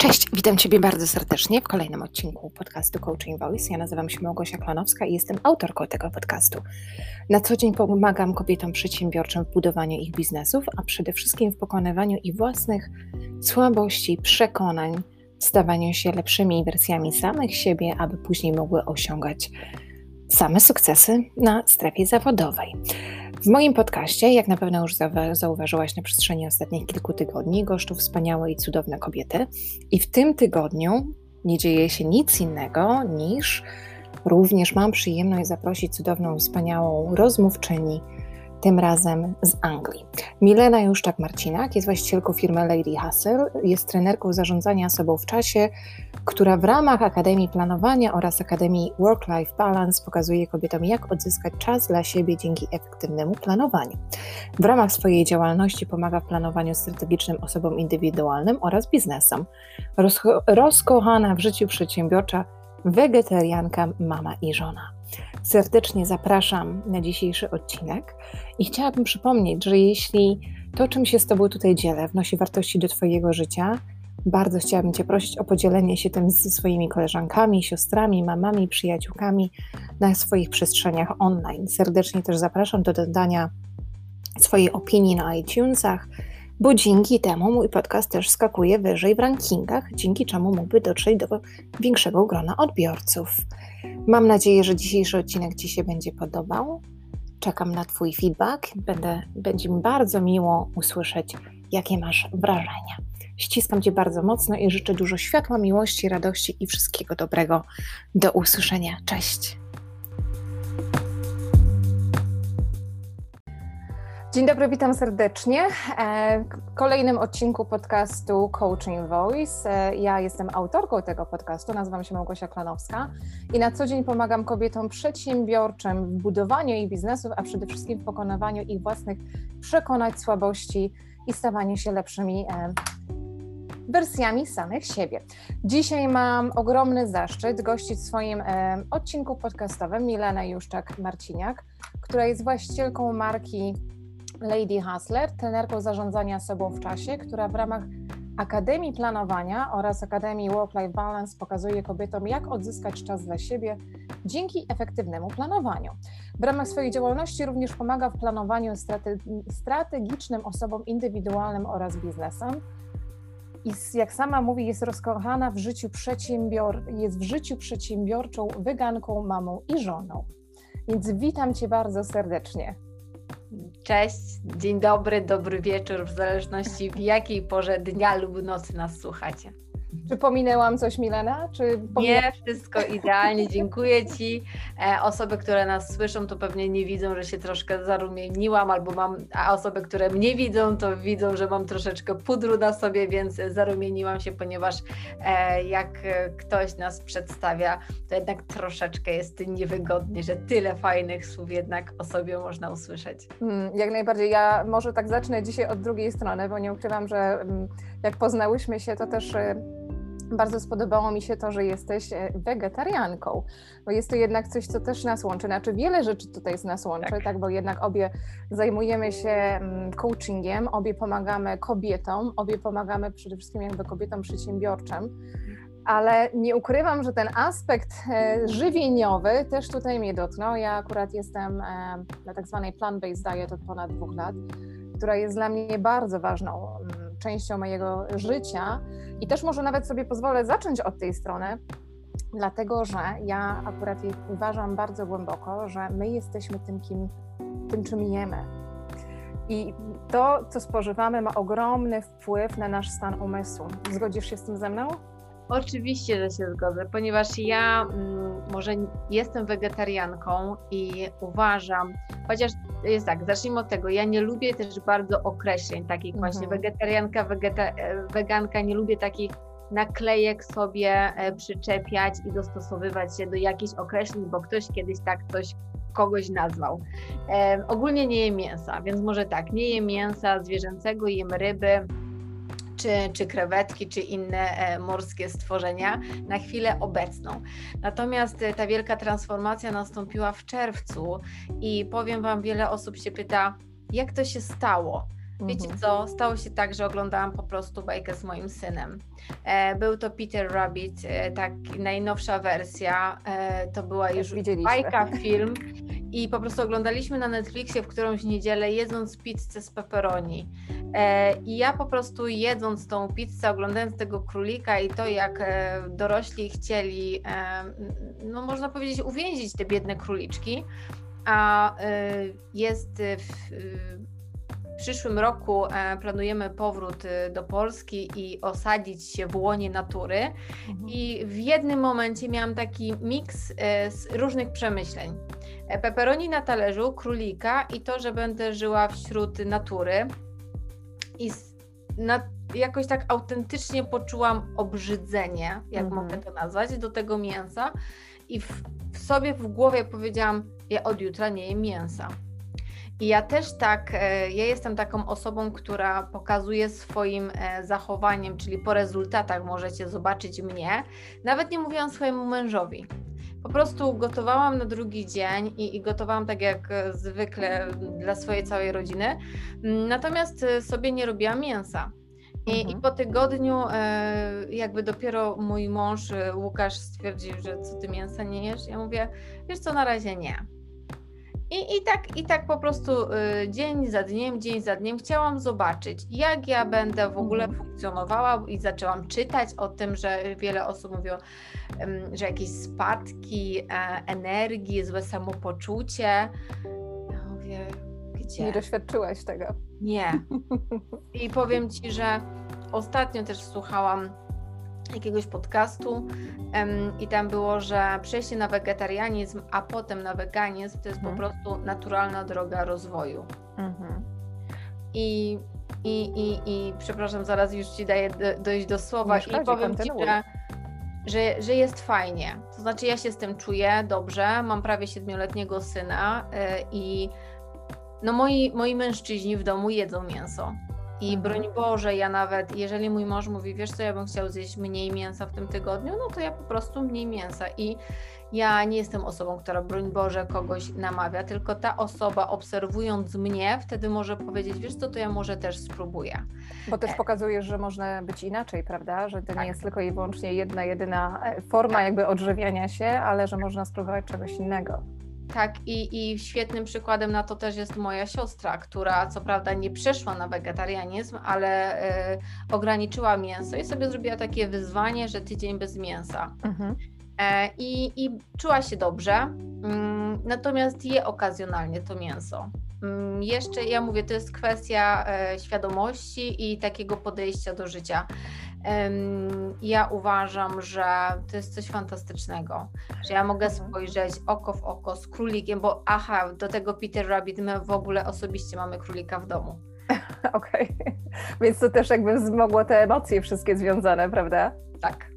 Cześć, witam Ciebie bardzo serdecznie w kolejnym odcinku podcastu Coaching Voice. Ja nazywam się Małgosia Klanowska i jestem autorką tego podcastu. Na co dzień pomagam kobietom przedsiębiorczym w budowaniu ich biznesów, a przede wszystkim w pokonywaniu ich własnych słabości, przekonań, stawaniu się lepszymi wersjami samych siebie, aby później mogły osiągać same sukcesy na strefie zawodowej. W moim podcaście, jak na pewno już zauważyłaś na przestrzeni ostatnich kilku tygodni, goszczą wspaniałe i cudowne kobiety. I w tym tygodniu nie dzieje się nic innego niż również mam przyjemność zaprosić cudowną, wspaniałą rozmówczyni tym razem z Anglii. Milena Juszczak-Marcinak jest właścicielką firmy Lady Hustle, jest trenerką zarządzania sobą w czasie, która w ramach Akademii Planowania oraz Akademii Work-Life Balance pokazuje kobietom, jak odzyskać czas dla siebie dzięki efektywnemu planowaniu. W ramach swojej działalności pomaga w planowaniu strategicznym osobom indywidualnym oraz biznesom. Rozko rozkochana w życiu przedsiębiorcza, wegetarianka, mama i żona. Serdecznie zapraszam na dzisiejszy odcinek i chciałabym przypomnieć, że jeśli to, czym się z Tobą tutaj dzielę, wnosi wartości do Twojego życia, bardzo chciałabym Cię prosić o podzielenie się tym ze swoimi koleżankami, siostrami, mamami, przyjaciółkami na swoich przestrzeniach online. Serdecznie też zapraszam do dodania swojej opinii na iTunesach, bo dzięki temu mój podcast też skakuje wyżej w rankingach, dzięki czemu mógłby dotrzeć do większego grona odbiorców. Mam nadzieję, że dzisiejszy odcinek Ci się będzie podobał. Czekam na Twój feedback. Będę, będzie mi bardzo miło usłyszeć, jakie masz wrażenia. Ściskam Cię bardzo mocno i życzę dużo światła, miłości, radości i wszystkiego dobrego. Do usłyszenia. Cześć. Dzień dobry, witam serdecznie. E, w kolejnym odcinku podcastu Coaching Voice. E, ja jestem autorką tego podcastu, nazywam się Małgosia Klanowska i na co dzień pomagam kobietom przedsiębiorczym w budowaniu ich biznesów, a przede wszystkim w pokonywaniu ich własnych przekonań, słabości i stawaniu się lepszymi e, wersjami samych siebie. Dzisiaj mam ogromny zaszczyt gościć w swoim odcinku podcastowym Milenę Juszczak-Marciniak, która jest właścicielką marki Lady Hustler, trenerką zarządzania sobą w czasie, która w ramach Akademii Planowania oraz Akademii Work-Life Balance pokazuje kobietom, jak odzyskać czas dla siebie dzięki efektywnemu planowaniu. W ramach swojej działalności również pomaga w planowaniu strategicznym osobom indywidualnym oraz biznesem. I jak sama mówi, jest rozkochana w życiu przedsiębior, jest w życiu przedsiębiorczą, wyganką, mamą i żoną. Więc witam Cię bardzo serdecznie. Cześć, dzień dobry, dobry wieczór, w zależności w jakiej porze dnia lub nocy nas słuchacie. Czy pominęłam coś, Milena? Czy Nie, wszystko idealnie, dziękuję Ci. E, osoby, które nas słyszą, to pewnie nie widzą, że się troszkę zarumieniłam, albo mam, a osoby, które mnie widzą, to widzą, że mam troszeczkę pudru na sobie, więc zarumieniłam się, ponieważ e, jak ktoś nas przedstawia, to jednak troszeczkę jest niewygodnie, że tyle fajnych słów jednak o sobie można usłyszeć. Hmm, jak najbardziej. Ja może tak zacznę dzisiaj od drugiej strony, bo nie ukrywam, że mm, jak poznałyśmy się, to też e, bardzo spodobało mi się to, że jesteś e, wegetarianką, bo jest to jednak coś, co też nas łączy. Znaczy, wiele rzeczy tutaj z nas łączy, tak. tak, bo jednak obie zajmujemy się mm, coachingiem, obie pomagamy kobietom, obie pomagamy przede wszystkim jakby kobietom przedsiębiorczym. Ale nie ukrywam, że ten aspekt e, żywieniowy też tutaj mnie dotknął. Ja akurat jestem e, na tak zwanej plant-based diet od ponad dwóch lat, która jest dla mnie bardzo ważną mm, częścią mojego życia i też może nawet sobie pozwolę zacząć od tej strony, dlatego że ja akurat uważam bardzo głęboko, że my jesteśmy tym, kim, tym czym jemy. I to, co spożywamy, ma ogromny wpływ na nasz stan umysłu. Zgodzisz się z tym ze mną? Oczywiście, że się zgodzę, ponieważ ja mm, może jestem wegetarianką i uważam, chociaż jest tak, zacznijmy od tego, ja nie lubię też bardzo określeń takich mhm. właśnie wegetarianka, wegeta, e, weganka, nie lubię takich naklejek sobie e, przyczepiać i dostosowywać się do jakichś określeń, bo ktoś kiedyś tak coś kogoś nazwał. E, ogólnie nie jem mięsa, więc może tak, nie jem mięsa zwierzęcego, jem ryby, czy, czy krewetki, czy inne e, morskie stworzenia na chwilę obecną. Natomiast e, ta wielka transformacja nastąpiła w czerwcu i powiem Wam, wiele osób się pyta, jak to się stało? Wiecie mhm. co, stało się tak, że oglądałam po prostu bajkę z moim synem. E, był to Peter Rabbit, tak najnowsza wersja, to była już bajka, film i po prostu oglądaliśmy na Netflixie w którąś niedzielę jedząc pizzę z pepperoni. E, I ja po prostu jedząc tą pizzę, oglądając tego królika i to jak e, dorośli chcieli, e, no można powiedzieć, uwięzić te biedne króliczki, a jest w, w przyszłym roku planujemy powrót do Polski i osadzić się w łonie natury. Mhm. I w jednym momencie miałam taki miks z różnych przemyśleń. Peperoni na talerzu, królika i to, że będę żyła wśród natury. I na, jakoś tak autentycznie poczułam obrzydzenie, jak mhm. mogę to nazwać, do tego mięsa. I w, w sobie w głowie powiedziałam, ja od jutra nie jem mięsa. I ja też tak, e, ja jestem taką osobą, która pokazuje swoim e, zachowaniem, czyli po rezultatach możecie zobaczyć mnie, nawet nie mówiąc swojemu mężowi. Po prostu gotowałam na drugi dzień i, i, gotowałam tak jak e, zwykle dla swojej całej rodziny. Natomiast e, sobie nie robiłam mięsa. I, mhm. I, po tygodniu e, jakby dopiero mój mąż Łukasz stwierdził, że co ty mięsa nie jesz? Ja mówię, wiesz co, na razie nie. I, i, tak, I tak po prostu dzień za dniem, dzień za dniem chciałam zobaczyć, jak ja będę w ogóle mhm. funkcjonowała i zaczęłam czytać o tym, że wiele osób mówiło, że jakieś spadki e, energii, złe samopoczucie. Ja mówię, gdzie? Nie doświadczyłaś tego. Nie. I powiem Ci, że ostatnio też słuchałam jakiegoś podcastu i tam było, że przejście na wegetarianizm, a potem na weganizm to jest mhm. po prostu naturalna droga rozwoju. Mhm. I, i, i, I przepraszam, zaraz już Ci daję dojść do słowa i powiem Ci, że że, że jest fajnie. To znaczy, ja się z tym czuję dobrze. Mam prawie siedmioletniego syna yy, i no moi, moi mężczyźni w domu jedzą mięso. I mhm. broń Boże, ja nawet, jeżeli mój mąż mówi, wiesz co, ja bym chciał zjeść mniej mięsa w tym tygodniu, no to ja po prostu mniej mięsa. I ja nie jestem osobą, która broń Boże kogoś namawia, tylko ta osoba obserwując mnie wtedy może powiedzieć, wiesz co, to ja może też spróbuję. Bo też e. pokazujesz, że można być inaczej, prawda? Że to tak. nie jest tylko i wyłącznie jedna, jedyna e, forma jakby odżywiania się, ale że można spróbować czegoś innego. Tak, i, i świetnym przykładem na to też jest moja siostra, która co prawda nie przeszła na wegetarianizm, ale y, ograniczyła mięso i sobie zrobiła takie wyzwanie, że tydzień bez mięsa. Mhm. E, i, i czuła się dobrze, mm, natomiast je okazjonalnie to mięso. Mm, jeszcze ja mówię, to jest kwestia e, świadomości i takiego podejścia do życia. Ja uważam, że to jest coś fantastycznego, że ja mogę mhm. spojrzeć oko w oko z królikiem, bo aha, do tego Peter Rabbit, my w ogóle osobiście mamy królika w domu. Okej, okay. więc to też jakby wzmogło te emocje wszystkie związane, prawda? Tak,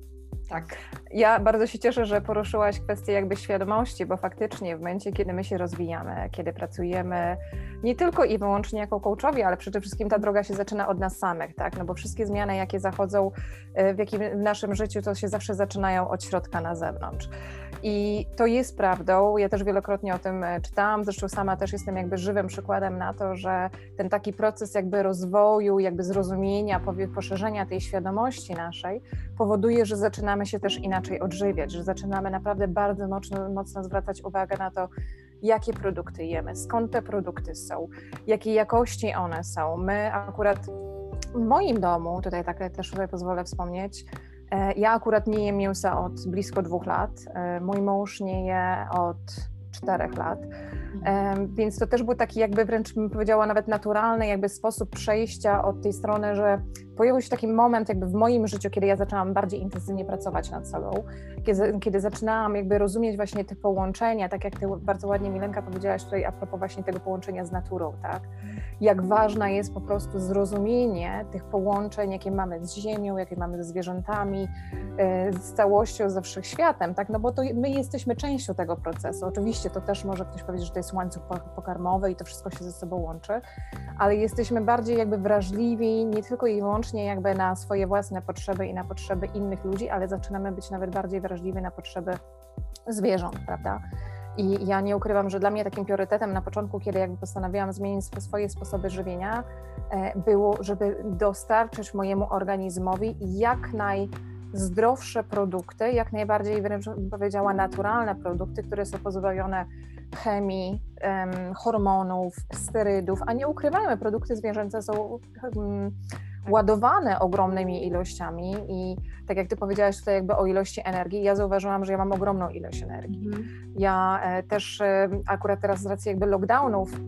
tak. Ja bardzo się cieszę, że poruszyłaś kwestię jakby świadomości, bo faktycznie w momencie, kiedy my się rozwijamy, kiedy pracujemy nie tylko i wyłącznie jako coachowie, ale przede wszystkim ta droga się zaczyna od nas samych, tak? No bo wszystkie zmiany, jakie zachodzą e, w, jakim, w naszym życiu, to się zawsze zaczynają od środka na zewnątrz. I to jest prawdą. Ja też wielokrotnie o tym e, czytałam, zresztą sama też jestem jakby żywym przykładem na to, że ten taki proces jakby rozwoju, jakby zrozumienia, poszerzenia tej świadomości naszej powoduje, że zaczynamy się też inaczej odżywiać, że zaczynamy naprawdę bardzo mocno, mocno zwracać uwagę na to, jakie produkty jemy, skąd te produkty są, jakiej jakości one są. My akurat w moim domu, tutaj tak też tutaj pozwolę wspomnieć, ja akurat nie jem mięsa od blisko dwóch lat. E, mój mąż nie je od czterech lat. Więc to też był taki jakby wręcz bym powiedziała nawet naturalny jakby sposób przejścia od tej strony, że pojawił się taki moment jakby w moim życiu, kiedy ja zaczęłam bardziej intensywnie pracować nad sobą, kiedy, kiedy zaczynałam jakby rozumieć właśnie te połączenia, tak jak ty bardzo ładnie Milenka powiedziałaś tutaj a propos właśnie tego połączenia z naturą, tak? Jak ważna jest po prostu zrozumienie tych połączeń, jakie mamy z ziemią, jakie mamy ze zwierzętami, e, z całością, ze wszechświatem, tak? No bo to my jesteśmy częścią tego procesu. Oczywiście to też może ktoś powiedzieć, że to jest łańcuch pokarmowy i to wszystko się ze sobą łączy, ale jesteśmy bardziej jakby wrażliwi nie tylko i wyłącznie jakby na swoje własne potrzeby i na potrzeby innych ludzi, ale zaczynamy być nawet bardziej wrażliwi na potrzeby zwierząt, prawda? I ja nie ukrywam, że dla mnie takim priorytetem na początku, kiedy jakby postanowiłam zmienić swoje sposoby żywienia, e, było, żeby dostarczyć mojemu organizmowi jak najzdrowsze produkty, jak najbardziej wręcz bym powiedziała naturalne produkty, które są pozbawione chemii, hormonów, sterydów, a nie ukrywajmy, produkty zwierzęce są ładowane ogromnymi ilościami i tak jak ty powiedziałaś tutaj jakby o ilości energii, ja zauważyłam, że ja mam ogromną ilość energii. Mm. Ja e, też e, akurat teraz z racji jakby lockdownów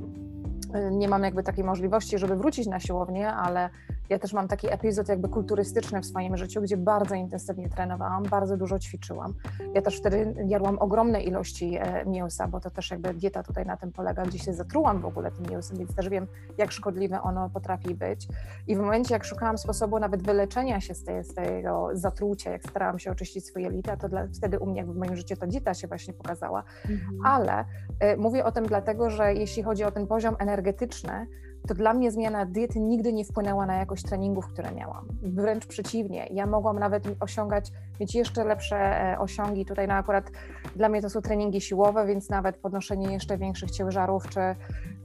e, nie mam jakby takiej możliwości, żeby wrócić na siłownię, ale ja też mam taki epizod jakby kulturystyczny w swoim życiu, gdzie bardzo intensywnie trenowałam, bardzo dużo ćwiczyłam. Ja też wtedy jadłam ogromne ilości e, mięsa, bo to też jakby dieta tutaj na tym polega, gdzie się zatrułam w ogóle tym mięsem, więc też wiem, jak szkodliwe ono potrafi być. I w momencie, jak szukałam sposobu nawet wyleczenia się z, tej, z tego zatrucia, jak starałam się oczyścić swoje lita, to dla, wtedy u mnie jakby w moim życiu ta dieta się właśnie pokazała. Mhm. Ale y, mówię o tym dlatego, że jeśli chodzi o ten poziom energetyczny, to dla mnie zmiana diety nigdy nie wpłynęła na jakość treningów, które miałam. Wręcz przeciwnie, ja mogłam nawet osiągać, mieć jeszcze lepsze e, osiągi. Tutaj no akurat dla mnie to są treningi siłowe, więc nawet podnoszenie jeszcze większych ciężarów, czy,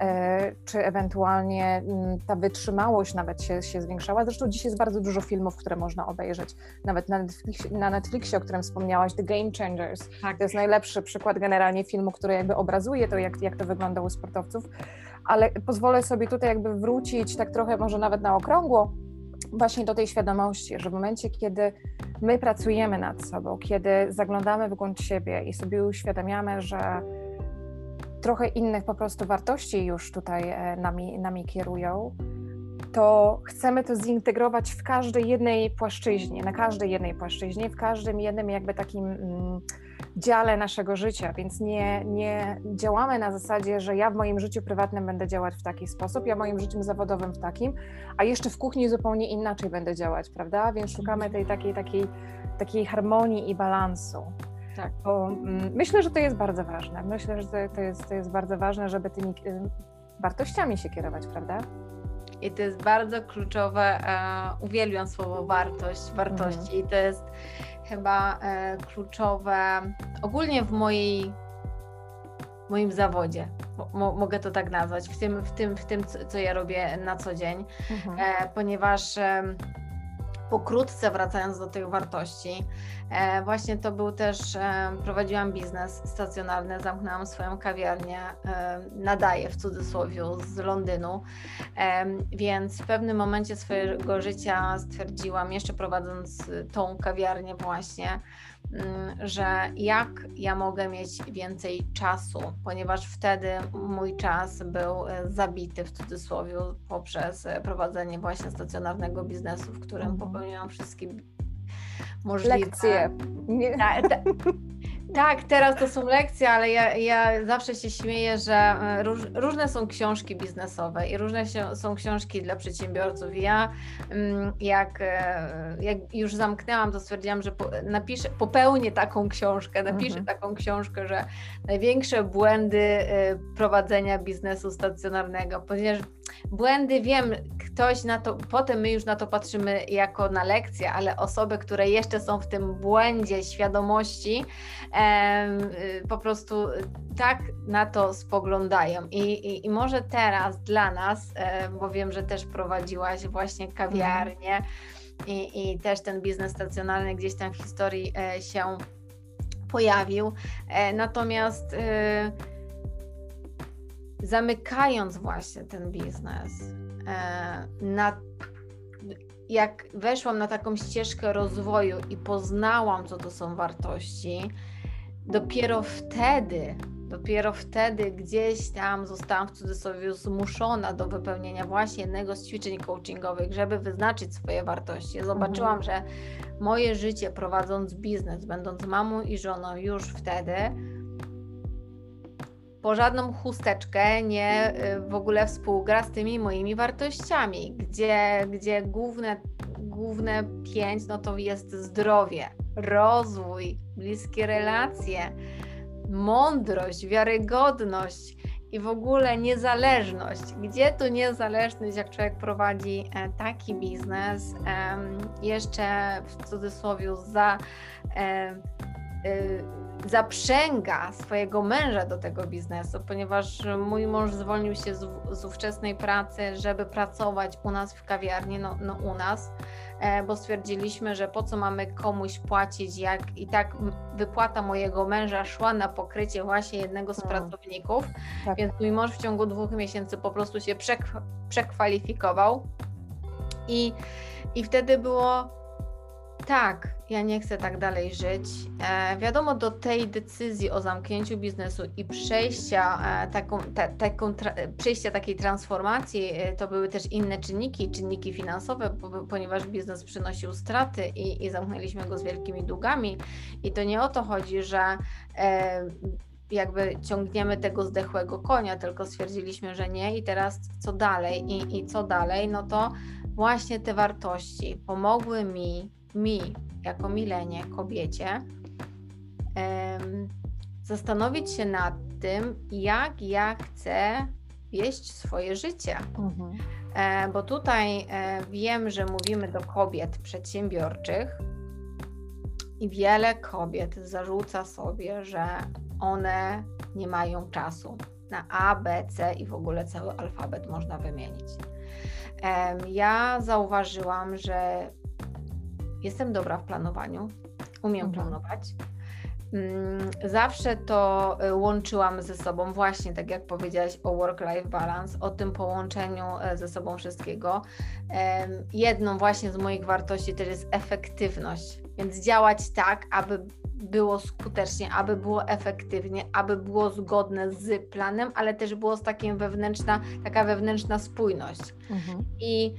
e, czy ewentualnie mm, ta wytrzymałość nawet się, się zwiększała. Zresztą dziś jest bardzo dużo filmów, które można obejrzeć. Nawet na Netflixie, na Netflixie o którym wspomniałaś, The Game Changers. Tak. To jest najlepszy przykład generalnie filmu, który jakby obrazuje to, jak, jak to wygląda u sportowców ale pozwolę sobie tutaj jakby wrócić tak trochę może nawet na okrągło właśnie do tej świadomości, że w momencie, kiedy my pracujemy nad sobą, kiedy zaglądamy w głąb siebie i sobie uświadamiamy, że trochę innych po prostu wartości już tutaj e, nami, nami kierują, to chcemy to zintegrować w każdej jednej płaszczyźnie, na każdej jednej płaszczyźnie, w każdym jednym jakby takim mm, dziale naszego życia, więc nie, nie działamy na zasadzie, że ja w moim życiu prywatnym będę działać w taki sposób, ja w moim życiu zawodowym w takim, a jeszcze w kuchni zupełnie inaczej będę działać, prawda? Więc szukamy tej takiej, takiej, takiej harmonii i balansu. Tak. Bo, mm, myślę, że to jest bardzo ważne. Myślę, że to jest, to jest bardzo ważne, żeby tymi y, wartościami się kierować, prawda? I to jest bardzo kluczowe. E, uwielbiam słowo wartość, wartości. I to jest chyba e, kluczowe ogólnie w mojej moim zawodzie. Mo, mogę to tak nazwać, w tym, w tym, w tym co ja robię na co dzień, mhm. e, ponieważ pokrótce wracając do tych wartości, e, właśnie to był też, e, prowadziłam biznes stacjonarny, zamknęłam swoją kawiarnię, e, nadaję w cudzysłowie z Londynu, więc w pewnym momencie swojego życia stwierdziłam, jeszcze prowadząc tą kawiarnię właśnie, że jak ja mogę mieć więcej czasu, ponieważ wtedy mój czas był e, zabity w cudzysłowie poprzez e, prowadzenie właśnie stacjonarnego biznesu, w którym mhm. popełniłam wszystkie możliwe lekcje. Nie. Ta, ta, tak, teraz to są lekcje, ale ja, ja zawsze się śmieję, że e, róż, różne są książki biznesowe i różne się, są książki dla przedsiębiorców. Ja mm, jak, e, jak już zamknęłam, to stwierdziłam, że napiszę, popełnię taką książkę, napiszę mhm. taką książkę, że największe błędy e, prowadzenia biznesu stacjonarnego, ponieważ błędy wiem, ktoś na to, potem my już na to patrzymy jako na lekcję, ale osoby, które jeszcze są w tym błędzie świadomości, Y, po prostu tak na to spoglądają. I, i, i może teraz dla nas, bo wiem, że też prowadziłaś właśnie kawiarnię i, i też ten biznes stacjonarny gdzieś tam w historii e, się pojawił. E, natomiast zamykając właśnie ten biznes, na jak weszłam na taką ścieżkę rozwoju i poznałam, co to są wartości, dopiero wtedy, dopiero wtedy gdzieś tam zostałam w cudzysłowie zmuszona do wypełnienia właśnie jednego z ćwiczeń coachingowych, żeby wyznaczyć swoje wartości. Zobaczyłam, mhm. że moje życie prowadząc biznes, będąc mamą i żoną już wtedy, po żadną chusteczkę nie y, w ogóle współgra z tymi moimi wartościami, gdzie, gdzie główne, główne pięć no to jest zdrowie, rozwój, bliskie relacje, mądrość, wiarygodność i w ogóle niezależność. Gdzie tu niezależność, jak człowiek prowadzi e, taki biznes, jeszcze w cudzysłowie za e, e, zaprzęga swojego męża do tego biznesu, ponieważ mój mąż zwolnił się z, z ówczesnej pracy, żeby pracować u nas w kawiarni, no, no u nas, e, bo stwierdziliśmy, że po co mamy komuś płacić, jak i tak wypłata mojego męża szła na pokrycie właśnie jednego z hmm. pracowników, tak. więc mój mąż w ciągu dwóch miesięcy po prostu się przek przekwalifikował i, i wtedy było tak, ja nie chcę tak dalej żyć. E, wiadomo, do tej decyzji o zamknięciu biznesu i przejścia, e, taką, ta, taką tra, przejścia takiej transformacji e, to były też inne czynniki, czynniki finansowe, ponieważ biznes przynosił straty i, i zamknęliśmy go z wielkimi długami. I to nie o to chodzi, że e, jakby ciągniemy tego zdechłego konia, tylko stwierdziliśmy, że nie i teraz co dalej i, i co dalej, no to właśnie te wartości pomogły mi mi, jako milenie, kobiecie, zastanowić się nad tym, jak ja chcę wieść swoje życie. Mhm. E, bo tutaj e, wiem, że mówimy do kobiet przedsiębiorczych i wiele kobiet zarzuca sobie, że one nie mają czasu na A, B, C i w ogóle cały alfabet można wymienić. Ja zauważyłam, że jestem dobra w planowaniu, umiem mhm. planować. Mm, zawsze to y, łączyłam ze sobą, właśnie tak jak powiedziałaś o work-life balance, o tym połączeniu e, ze sobą wszystkiego. Jedną właśnie z moich wartości to jest efektywność, więc działać tak, aby było skutecznie, aby było efektywnie, aby było zgodne z planem, ale też było z takim wewnętrzna, taka wewnętrzna spójność. Mhm. I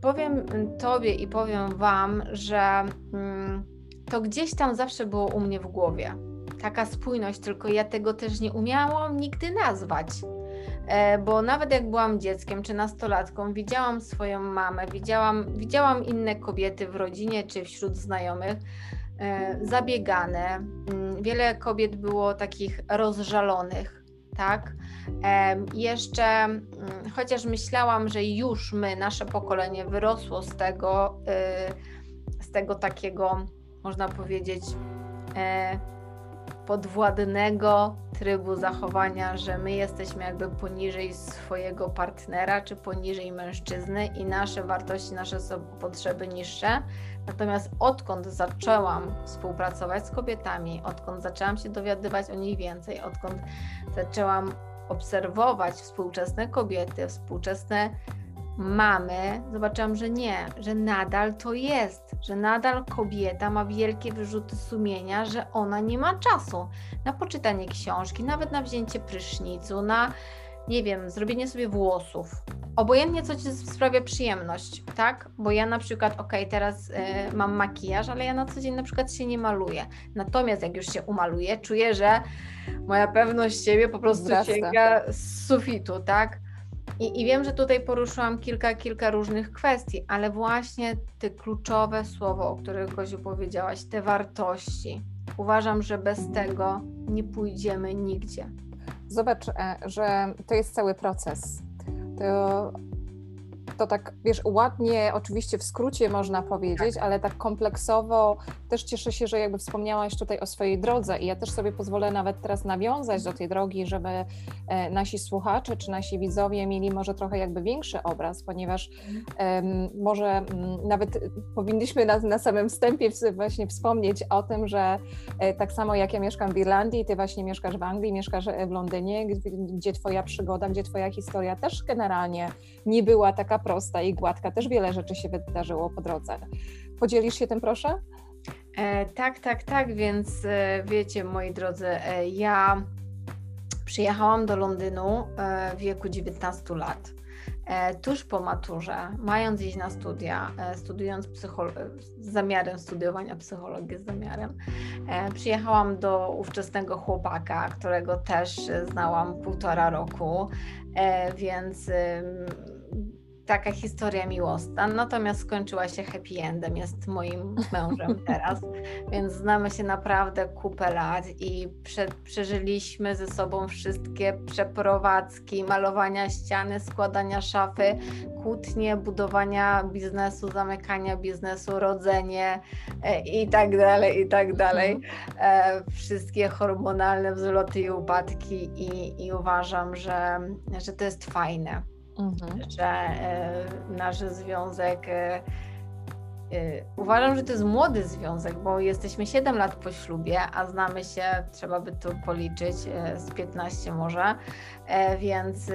powiem Tobie i powiem Wam, że mm, to gdzieś tam zawsze było u mnie w głowie. Taka spójność, tylko ja tego też nie umiałam nigdy nazwać. E, bo nawet jak byłam dzieckiem czy nastolatką, widziałam swoją mamę, widziałam, widziałam inne kobiety w rodzinie czy wśród znajomych, e, zabiegane. Mm, wiele kobiet było takich rozżalonych, tak? Jeszcze, mm, chociaż myślałam, że już my, nasze pokolenie wyrosło z tego, y, z tego takiego, można powiedzieć, e, podwładnego trybu zachowania, że my jesteśmy jakby poniżej swojego partnera czy poniżej mężczyzny i nasze wartości, nasze potrzeby niższe. Natomiast odkąd zaczęłam współpracować z kobietami, odkąd zaczęłam się dowiadywać o nich więcej, odkąd zaczęłam obserwować współczesne kobiety, współczesne mamy, zobaczyłam, że nie, że nadal to jest, że nadal kobieta ma wielkie wyrzuty sumienia, że ona nie ma czasu na poczytanie książki, nawet na wzięcie prysznicu, na nie wiem, zrobienie sobie włosów. Obojętnie co ci sprawia przyjemność, tak? Bo ja na przykład, ok, teraz y, mam makijaż, ale ja na co dzień na przykład się nie maluję. Natomiast jak już się umaluję, czuję, że moja pewność siebie po prostu sięga z sufitu, tak? I, I wiem, że tutaj poruszyłam kilka, kilka różnych kwestii, ale właśnie te kluczowe słowo, o których Goziu powiedziałaś, te wartości. Uważam, że bez tego nie pójdziemy nigdzie. Zobacz, e, że to jest cały proces. To to tak, wiesz, ładnie, oczywiście w skrócie można powiedzieć, tak. ale tak kompleksowo też cieszę się, że jakby wspomniałaś tutaj o swojej drodze i ja też sobie pozwolę nawet teraz nawiązać do tej drogi, żeby e, nasi słuchacze czy nasi widzowie mieli może trochę jakby większy obraz, ponieważ um, może um, nawet powinniśmy na, na samym wstępie właśnie wspomnieć o tym, że e, tak samo jak ja mieszkam w Irlandii, ty właśnie mieszkasz w Anglii, mieszkasz e, w Londynie, gdzie, gdzie twoja przygoda, gdzie twoja historia też generalnie nie była taka prosta i gładka. Też wiele rzeczy się wydarzyło po drodze. Podzielisz się tym, proszę? E, tak, tak, tak, więc e, wiecie, moi drodzy, e, ja przyjechałam do Londynu e, w wieku 19 lat. Tuż po maturze, mając iść na studia, studiując z zamiarem studiowania psychologii, z zamiarem, przyjechałam do ówczesnego chłopaka, którego też znałam półtora roku, więc taka historia miłosna, natomiast skończyła się happy endem, jest moim mężem teraz, więc znamy się naprawdę kupę lat i prze, przeżyliśmy ze sobą wszystkie przeprowadzki, malowania ściany, składania szafy, kłótnie, budowania biznesu, zamykania biznesu, rodzenie e, i tak dalej, i tak dalej. Mhm. E, wszystkie hormonalne wzloty i upadki i, i uważam, że, że to jest fajne mhm. że e, nasz związek. E, e, uważam, że to jest młody związek, bo jesteśmy 7 lat po ślubie, a znamy się, trzeba by tu policzyć, z 15 może, więc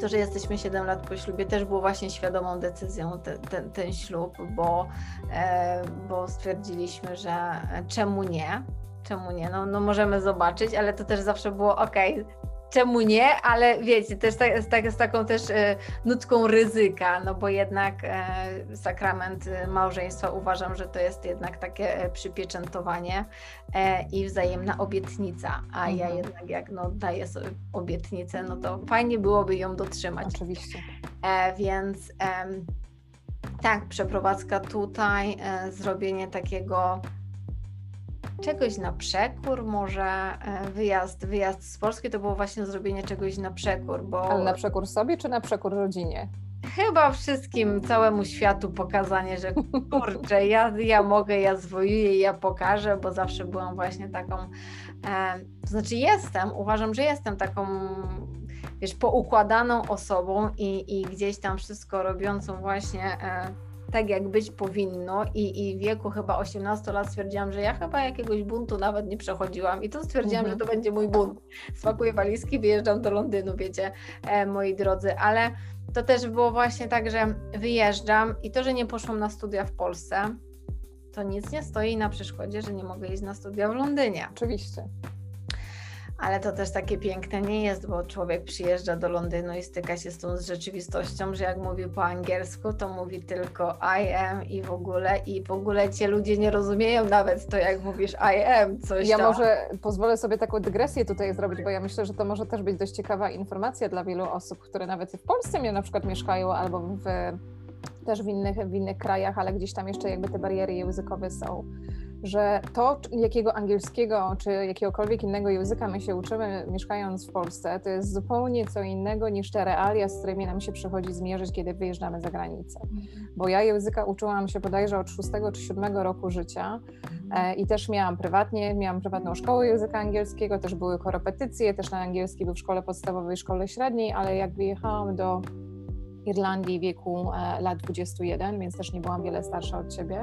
to, że jesteśmy 7 lat po ślubie, też było właśnie świadomą decyzją te, ten, ten ślub, bo, bo stwierdziliśmy, że czemu nie? Czemu nie? No, no możemy zobaczyć, ale to też zawsze było ok, czemu nie, ale wiecie, też tak, z, tak, z taką też e, nutką ryzyka, no bo jednak e, sakrament e, małżeństwa uważam, że to jest jednak takie przypieczętowanie i wzajemna obietnica, a mhm. ja jednak jak no, daję sobie obietnicę, no to fajnie byłoby ją dotrzymać. Oczywiście. Więc tak, przeprowadzka tutaj, zrobienie takiego czegoś na przekór, może e, wyjazd, wyjazd z Polski to było właśnie zrobienie czegoś na przekór, bo... Ale na przekór sobie czy na przekór rodzinie? Chyba wszystkim, całemu światu pokazanie, że kurczę, ja, ja mogę, ja zwojuję, ja pokażę, bo zawsze byłam właśnie taką, e, to znaczy jestem, uważam, że jestem taką wiesz, poukładaną osobą i, i gdzieś tam wszystko robiącą właśnie e, tak, jak być powinno i, i w wieku chyba 18 lat stwierdziłam, że ja chyba jakiegoś buntu nawet nie przechodziłam i tu stwierdziłam, mhm. że to będzie mój bunt. Spakuję walizki, wyjeżdżam do Londynu, wiecie, e, moi drodzy, ale to też było właśnie tak, że wyjeżdżam i to, że nie poszłam na studia w Polsce, to nic nie stoi na przeszkodzie, że nie mogę iść na studia w Londynie. Oczywiście ale to też takie piękne nie jest, bo człowiek przyjeżdża do Londynu i styka się z tą rzeczywistością, że jak mówi po angielsku, to mówi tylko I am i w ogóle, i w ogóle cię ludzie nie rozumieją nawet to, jak mówisz I am, coś Ja tam. może pozwolę sobie taką dygresję tutaj zrobić, bo ja myślę, że to może też być dość ciekawa informacja dla wielu osób, które nawet w Polsce na przykład mieszkają albo w też w innych, w innych krajach, ale gdzieś tam jeszcze jakby te bariery językowe są że to, jakiego angielskiego czy jakiegokolwiek innego języka my się uczymy mieszkając w Polsce, to jest zupełnie co innego niż te realia, z którymi nam się przychodzi zmierzyć, kiedy wyjeżdżamy za granicę. Bo ja języka uczyłam się bodajże od 6 czy 7 roku życia e, i też miałam prywatnie, miałam prywatną szkołę języka angielskiego, też były korepetycje, też na angielski był w szkole podstawowej, szkole średniej, ale jak wyjechałam do Irlandii w wieku e, lat 21, więc też nie byłam wiele starsza od ciebie,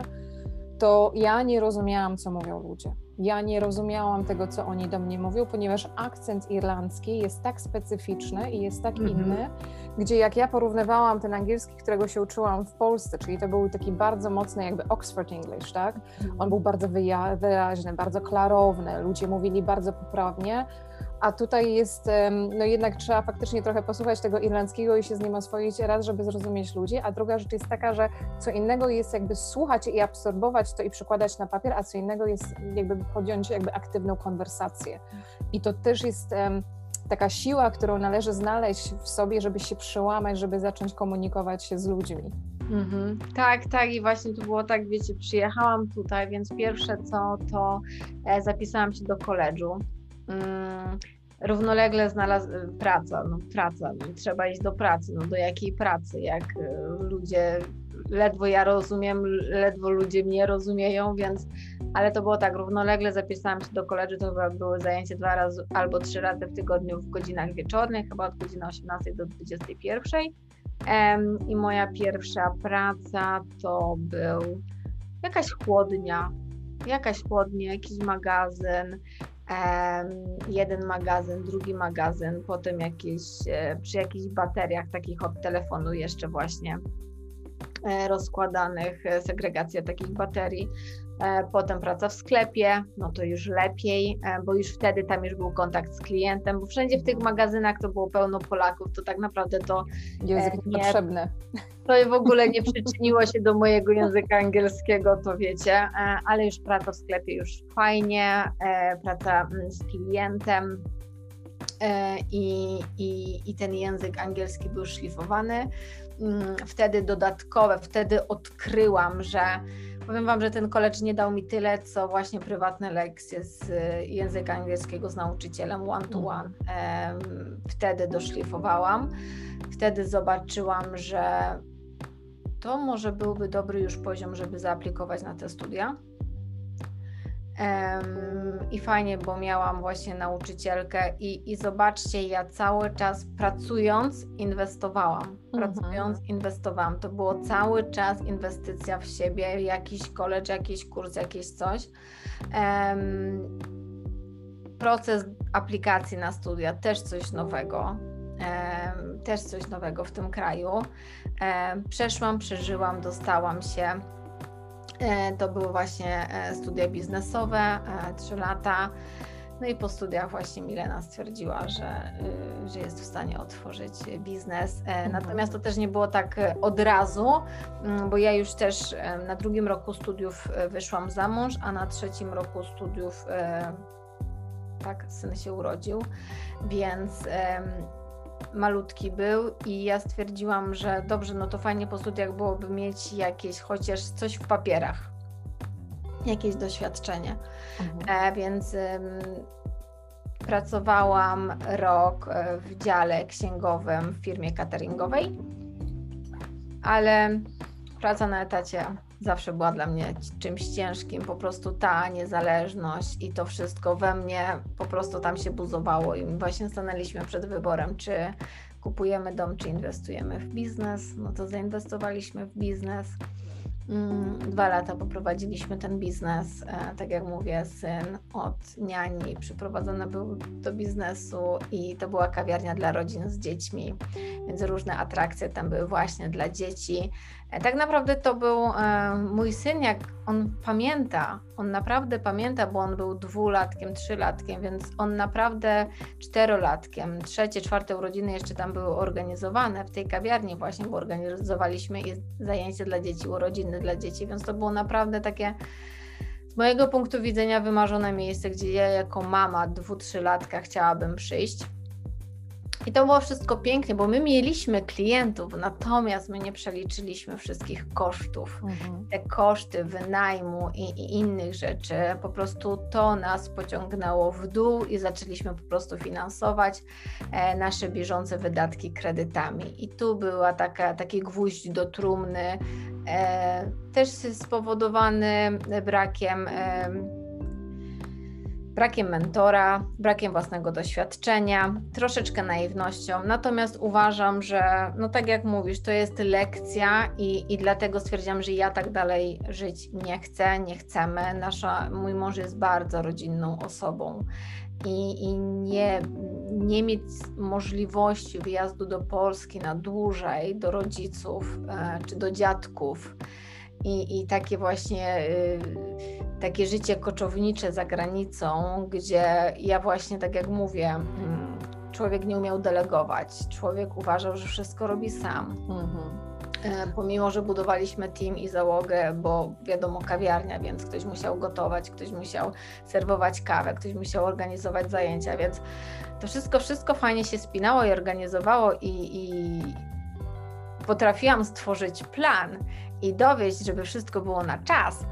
to ja nie rozumiałam, co mówią ludzie. Ja nie rozumiałam tego, co oni do mnie mówią, ponieważ akcent irlandzki jest tak specyficzny i jest tak mm -hmm. inny, gdzie jak ja porównywałam ten angielski, którego się uczyłam w Polsce, czyli to był taki bardzo mocny jakby Oxford English, tak? On był bardzo wyraźny, bardzo klarowny, ludzie mówili bardzo poprawnie, a tutaj jest, no jednak trzeba faktycznie trochę posłuchać tego irlandzkiego i się z nim oswoić raz, żeby zrozumieć ludzi, a druga rzecz jest taka, że co innego jest jakby słuchać i absorbować to i przekładać na papier, a co innego jest jakby podjąć jakby aktywną konwersację. I to też jest taka siła, którą należy znaleźć w sobie, żeby się przełamać, żeby zacząć komunikować się z ludźmi. Mhm. Tak, tak i właśnie to było tak, wiecie, przyjechałam tutaj, więc pierwsze co, to e, zapisałam się do koledżu Mm, równolegle znalazł praca, no praca, no, trzeba iść do pracy, no do jakiej pracy, jak y, ludzie, ledwo ja rozumiem, ledwo ludzie mnie rozumieją, więc, ale to było tak, równolegle zapisałam się do koledżu, to chyba były zajęcia dwa razy albo trzy razy w tygodniu w godzinach wieczornych, chyba od godziny 18 do 21. I moja pierwsza praca to był jakaś chłodnia, jakaś chłodnia, jakiś magazyn, jeden magazyn, drugi magazyn, potem jakieś, e, przy jakichś bateriach takich od telefonu jeszcze właśnie e, rozkładanych, e, segregacja takich baterii, potem praca w sklepie, no to już lepiej, bo już wtedy tam już był kontakt z klientem, bo wszędzie w tych magazynach to było pełno Polaków, to tak naprawdę to język nie, potrzebny to w ogóle nie przyczyniło się do mojego języka angielskiego, to wiecie, e, ale już praca w sklepie już fajnie, e, praca mm, z klientem i, i, i ten język angielski był szlifowany. Mm, wtedy dodatkowe, wtedy odkryłam, że powiem Wam, że ten college nie dał mi tyle, co właśnie prywatne lekcje z y, języka angielskiego z nauczycielem one to one. Wtedy doszlifowałam, wtedy zobaczyłam, że to może byłby dobry już poziom, żeby zaaplikować na te studia. I fajnie, bo miałam właśnie nauczycielkę i, i zobaczcie, ja cały czas pracując inwestowałam. Mhm. Pracując inwestowałam. To było cały czas inwestycja w siebie, jakiś college, jakiś kurs, jakieś coś. Proces aplikacji na studia też coś nowego. Też coś nowego w tym kraju. Przeszłam, przeżyłam, dostałam się to były właśnie e, studia biznesowe, e, trzy lata. No i po studiach właśnie Milena stwierdziła, że, że jest w stanie otworzyć biznes. Mhm. Natomiast to też nie było tak od razu, mm, bo ja już też na drugim roku studiów wyszłam za mąż, a na trzecim roku studiów tak, syn się urodził, więc malutki był i ja stwierdziłam, że dobrze, no to fajnie po studiach byłoby mieć jakieś chociaż coś w papierach, jakieś doświadczenie. Mhm. E, więc pracowałam rok e, w dziale księgowym w firmie cateringowej, ale praca na etacie zawsze była dla mnie czymś ciężkim, po prostu ta niezależność i to wszystko we mnie po prostu tam się buzowało i właśnie stanęliśmy przed wyborem, czy kupujemy dom, czy inwestujemy w biznes, no to zainwestowaliśmy w biznes. Mm, dwa lata poprowadziliśmy ten biznes. E, tak jak mówię, syn od niani przyprowadzony był do biznesu i to była kawiarnia dla rodzin z dziećmi, więc różne atrakcje tam były właśnie dla dzieci. E, tak naprawdę to był e, mój syn, jak on pamięta, on naprawdę pamięta, bo on był dwulatkiem, trzylatkiem, więc on naprawdę czterolatkiem, trzecie, czwarte urodziny jeszcze tam były organizowane w tej kawiarni właśnie, bo organizowaliśmy zajęcia dla dzieci, urodziny dla dzieci, więc to było naprawdę takie z mojego punktu widzenia wymarzone miejsce, gdzie ja jako mama dwu, trzylatka chciałabym przyjść i to było wszystko pięknie, bo my mieliśmy klientów, natomiast my nie przeliczyliśmy wszystkich kosztów. Mhm. Te koszty wynajmu i, i, innych rzeczy, po prostu to nas pociągnęło w dół i zaczęliśmy po prostu finansować e, nasze bieżące wydatki kredytami. I tu była taka, taki gwóźdź do trumny, e, też spowodowany brakiem. E, brakiem mentora, brakiem własnego doświadczenia, troszeczkę naiwnością. Natomiast uważam, że, no tak jak mówisz, to jest lekcja i, i dlatego stwierdziłam, że ja tak dalej żyć nie chcę, nie chcemy. Nasza, mój mąż jest bardzo rodzinną osobą i, i nie, nie mieć możliwości wyjazdu do Polski na dłużej, do rodziców e, czy do dziadków i, i takie właśnie y, takie życie koczownicze za granicą, gdzie ja właśnie tak jak mówię, mm, człowiek nie umiał delegować, człowiek uważał, że wszystko robi sam. Mhm. E, pomimo, że budowaliśmy team i załogę, bo wiadomo, kawiarnia, więc ktoś musiał gotować, ktoś musiał serwować kawę, ktoś musiał organizować zajęcia, więc to wszystko, wszystko fajnie się spinało i organizowało i, i potrafiłam stworzyć plan i dowieść, żeby wszystko było na czas.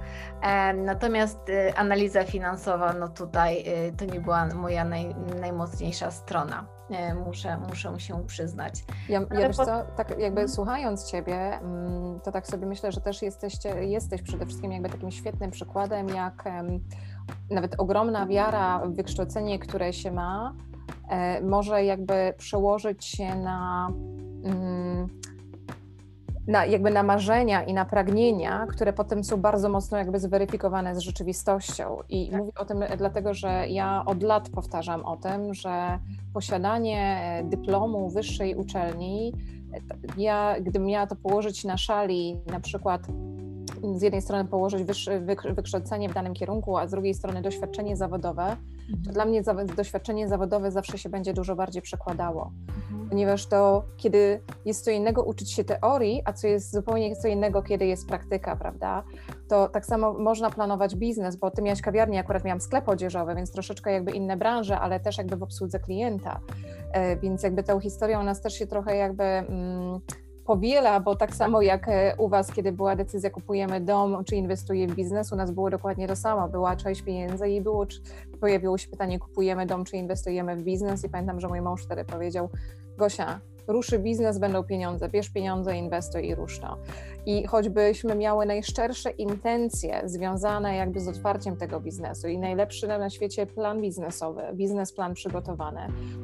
Natomiast y, analiza finansowa, no tutaj y, to nie była moja naj, najmocniejsza strona. E, muszę, muszę się przyznać. Ja, ja wiesz po... co, tak jakby mhm. słuchając Ciebie, mm, to tak sobie myślę, że też jesteście, jesteś przede wszystkim jakby takim świetnym przykładem, jak nawet ogromna wiara w wykształcenie, które się ma, e, może jakby przełożyć się na mm, na, jakby na marzenia i na pragnienia, które potem są bardzo mocno jakby zweryfikowane z rzeczywistością. I tak. mówię o tym dlatego, że ja od lat powtarzam o tym, że posiadanie dyplomu wyższej uczelni, ja gdybym miała to położyć na szali, na przykład z jednej strony położyć wykształcenie w danym kierunku, a z drugiej strony doświadczenie zawodowe, mhm. to dla mnie doświadczenie zawodowe zawsze się będzie dużo bardziej przekładało. Mhm. Ponieważ to, kiedy jest co innego uczyć się teorii, a co jest zupełnie co innego, kiedy jest praktyka, prawda? to tak samo można planować biznes, bo ty miałeś kawiarnię, akurat miałam sklep odzieżowy, więc troszeczkę jakby inne branże, ale też jakby w obsłudze klienta, e, więc jakby tą historią u nas też się trochę jakby mm, powiela, bo tak samo jak e, u Was, kiedy była decyzja kupujemy dom, czy inwestuję w biznes, u nas było dokładnie to samo, była część pieniędzy i było, pojawiło się pytanie, kupujemy dom, czy inwestujemy w biznes. I pamiętam, że mój mąż wtedy powiedział, Gosia, ruszy biznes, będą pieniądze, bierz pieniądze, inwestuj i rusz to. I choćbyśmy miały najszczersze intencje związane jakby z otwarciem tego biznesu i najlepszy na świecie plan biznesowy, biznesplan przygotowany,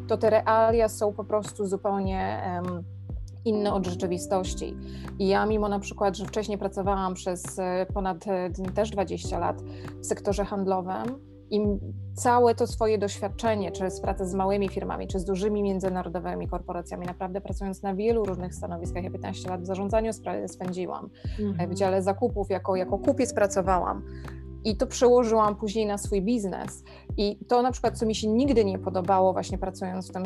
to te realia są po prostu zupełnie um, inne od rzeczywistości. I ja, mimo na przykład, że wcześniej pracowałam przez e, ponad e, też 20 lat w sektorze handlowym, i całe to swoje doświadczenie, czy z pracy z małymi firmami, czy z dużymi międzynarodowymi korporacjami, naprawdę pracując na wielu różnych stanowiskach, ja 15 lat w zarządzaniu spędziłam, mm-hmm. w dziale zakupów, jako, jako kupiec pracowałam, i to przełożyłam później na swój biznes. I to na przykład, co mi się nigdy nie podobało właśnie pracując w tym,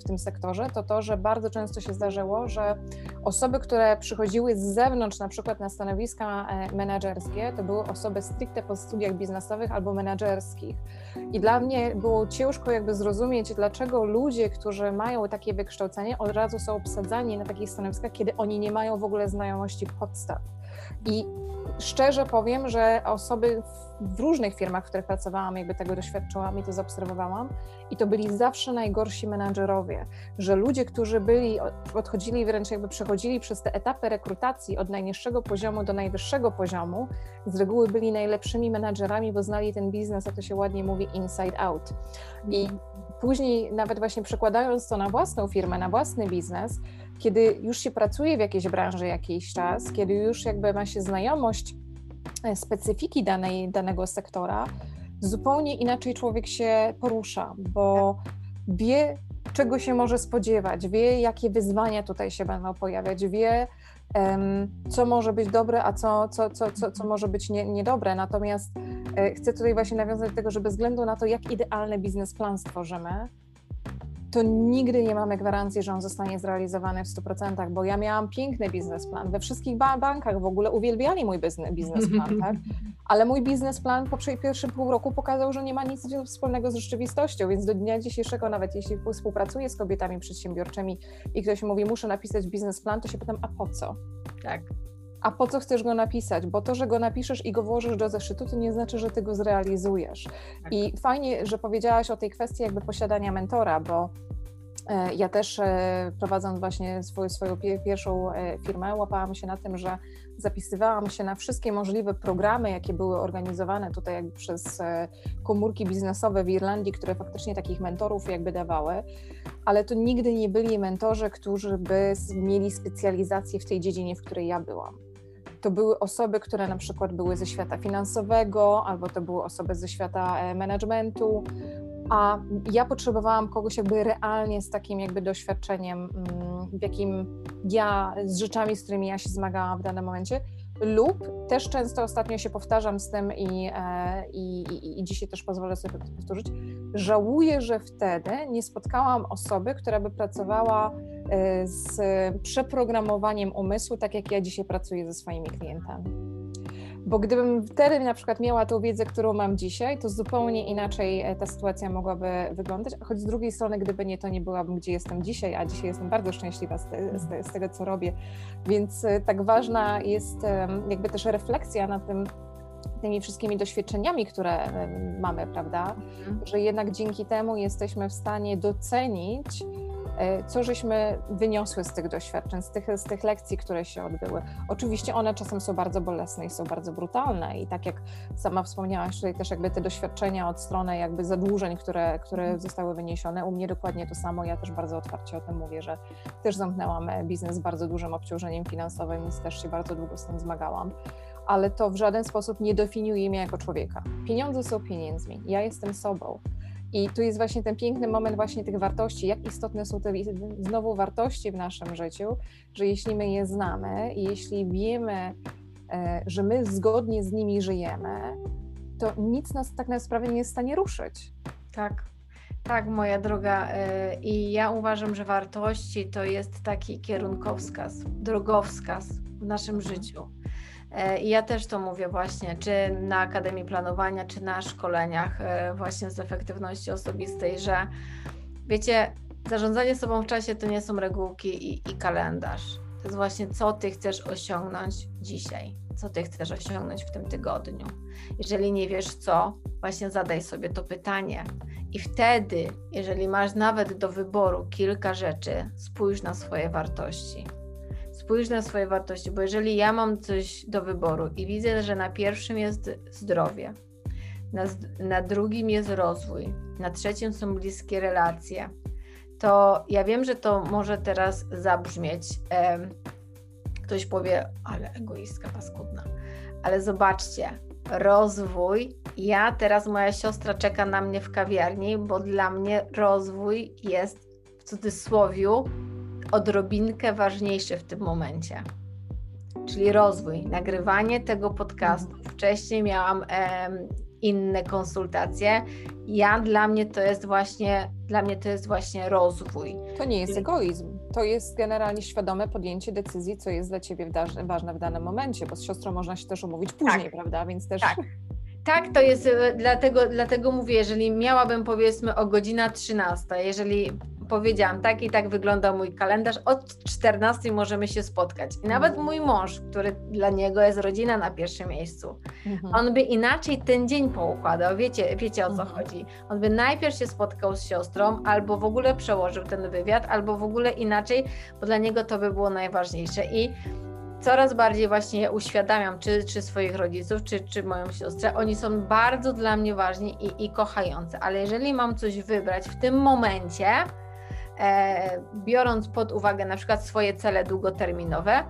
w, tym sektorze, to to, że bardzo często się zdarzyło, że osoby, które przychodziły z zewnątrz, na przykład na stanowiska e, menedżerskie, to były osoby stricte po studiach biznesowych albo menedżerskich. I dla mnie było ciężko jakby zrozumieć, dlaczego ludzie, którzy mają takie wykształcenie, od razu są obsadzani na takich stanowiskach, kiedy oni nie mają w ogóle znajomości podstaw. I szczerze powiem, że osoby w różnych firmach, w których pracowałam, jakby tego doświadczyłam i to zaobserwowałam, i to byli zawsze najgorsi menadżerowie, że ludzie, którzy byli, odchodzili wręcz jakby przechodzili przez te etapy rekrutacji od najniższego poziomu do najwyższego poziomu, z reguły byli najlepszymi menadżerami, bo znali ten biznes, jak to się ładnie mówi, inside out. I mhm. później nawet właśnie przekładając to na własną firmę, na własny biznes, kiedy już się pracuje w jakiejś branży jakiś czas, kiedy już jakby ma się znajomość e, specyfiki danej, danego sektora, zupełnie inaczej człowiek się porusza, bo wie, czego się może spodziewać, wie, jakie wyzwania tutaj się będą pojawiać, wie, co może być dobre, a co, co, co, co, co może być nie, niedobre. Natomiast e, chcę tutaj właśnie nawiązać do tego, że bez względu na to, jak idealny biznesplan stworzymy, to nigdy nie mamy gwarancji, że on zostanie zrealizowany w 100%, bo ja miałam piękny biznesplan. We wszystkich bankach w ogóle uwielbiali mój biznesplan, tak? ale mój biznesplan po pierwszym pół roku pokazał, że nie ma nic wspólnego z rzeczywistością, więc do dnia dzisiejszego, nawet jeśli współpracuję z kobietami przedsiębiorczymi i ktoś mówi, muszę napisać biznesplan, to się pytam, a po co? Tak a po co chcesz go napisać? Bo to, że go napiszesz i go włożysz do zeszytu, to nie znaczy, że ty go zrealizujesz. Tak. I fajnie, że powiedziałaś o tej kwestii jakby posiadania mentora, bo e, ja też e, prowadząc właśnie swoją, swoją pierwszą e, firmę, łapałam się na tym, że zapisywałam się na wszystkie możliwe programy, jakie były organizowane tutaj jakby przez komórki biznesowe w Irlandii, które faktycznie takich mentorów jakby dawały, ale to nigdy nie byli mentorzy, którzy by mieli specjalizację w tej dziedzinie, w której ja byłam to były osoby, które na przykład były ze świata finansowego, albo to były osoby ze świata e, managementu, a ja potrzebowałam kogoś jakby realnie z takim jakby doświadczeniem, mm, w jakim ja, z rzeczami, z którymi ja się zmagałam w danym momencie, lub też często ostatnio się powtarzam z tym i, e, i, i, i dzisiaj też pozwolę sobie powtórzyć, żałuję, że wtedy nie spotkałam osoby, która by pracowała z przeprogramowaniem umysłu, tak jak ja dzisiaj pracuję ze swoimi klientami. Bo gdybym wtedy na przykład miała tą wiedzę, którą mam dzisiaj, to zupełnie inaczej e, ta sytuacja mogłaby wyglądać. Choć z drugiej strony, gdyby nie to, nie byłabym gdzie jestem dzisiaj, a dzisiaj jestem bardzo szczęśliwa z, te, z, te, z tego, co robię. Więc e, tak ważna jest jakby też refleksja nad tym, tymi wszystkimi doświadczeniami, które mamy, prawda? Mhm. Że jednak dzięki temu jesteśmy w stanie docenić, co żeśmy wyniosły z tych doświadczeń, z tych, z tych lekcji, które się odbyły. Oczywiście one czasem są bardzo bolesne i są bardzo brutalne i tak jak sama wspomniałaś, tutaj też jakby te doświadczenia od strony jakby zadłużeń, które, które mhm. zostały wyniesione, u mnie dokładnie to samo, ja też bardzo otwarcie o tym mówię, że też zamknęłam e, biznes z bardzo dużym obciążeniem finansowym, więc też się bardzo długo z tym zmagałam ale to w żaden sposób nie definiuje mnie jako człowieka. Pieniądze są pieniędzmi, ja jestem sobą. I tu jest właśnie ten piękny moment właśnie tych wartości, jak istotne są te znowu wartości w naszym życiu, że jeśli my je znamy i jeśli wiemy, e, że my zgodnie z nimi żyjemy, to nic nas tak na sprawę nie jest w stanie ruszyć. Tak, tak, moja droga. E, I ja uważam, że wartości to jest taki kierunkowskaz, drogowskaz w naszym życiu E, I ja też to mówię właśnie, czy na Akademii Planowania, czy na szkoleniach e, właśnie z efektywności osobistej, że wiecie, zarządzanie sobą w czasie to nie są regułki i, i kalendarz. To jest właśnie, co ty chcesz osiągnąć dzisiaj, co ty chcesz osiągnąć w tym tygodniu. Jeżeli nie wiesz co, właśnie zadaj sobie to pytanie. I wtedy, jeżeli masz nawet do wyboru kilka rzeczy, spójrz na swoje wartości spójrz na swoje wartości, bo jeżeli ja mam coś do wyboru i widzę, że na pierwszym jest zdrowie, na, na drugim jest rozwój, na trzecim są bliskie relacje, to ja wiem, że to może teraz zabrzmieć. E, ktoś powie, ale egoistka paskudna. Ale zobaczcie, rozwój. Ja teraz moja siostra czeka na mnie w kawiarni, bo dla mnie rozwój jest w cudzysłowie odrobinkę ważniejszy w tym momencie. Czyli rozwój, nagrywanie tego podcastu. Wcześniej miałam inne konsultacje. Ja dla mnie to jest właśnie, dla mnie to jest właśnie rozwój. To nie jest egoizm. To jest generalnie świadome podjęcie decyzji, co jest dla ciebie ważne w danym momencie, bo z siostrą można się też umówić później, tak. prawda? Więc też. Tak. Tak, to jest, e, dlatego, dlatego mówię, jeżeli miałabym powiedzmy o godzina 13, jeżeli powiedziałam, tak i tak wygląda mój kalendarz, od 14 możemy się spotkać. I nawet mhm. mój mąż, który dla niego jest rodzina na pierwszym miejscu, mhm. on by inaczej ten dzień poukładał, wiecie, wiecie o co mhm. chodzi. On by najpierw się spotkał z siostrą, albo w ogóle przełożył ten wywiad, albo w ogóle inaczej, bo dla niego to by było najważniejsze. I coraz bardziej właśnie uświadamiam, czy, czy swoich rodziców, czy, czy moją siostrę, oni są bardzo dla mnie ważni i, i kochający, ale jeżeli mam coś wybrać w tym momencie, biorąc pod uwagę na przykład swoje cele długoterminowe,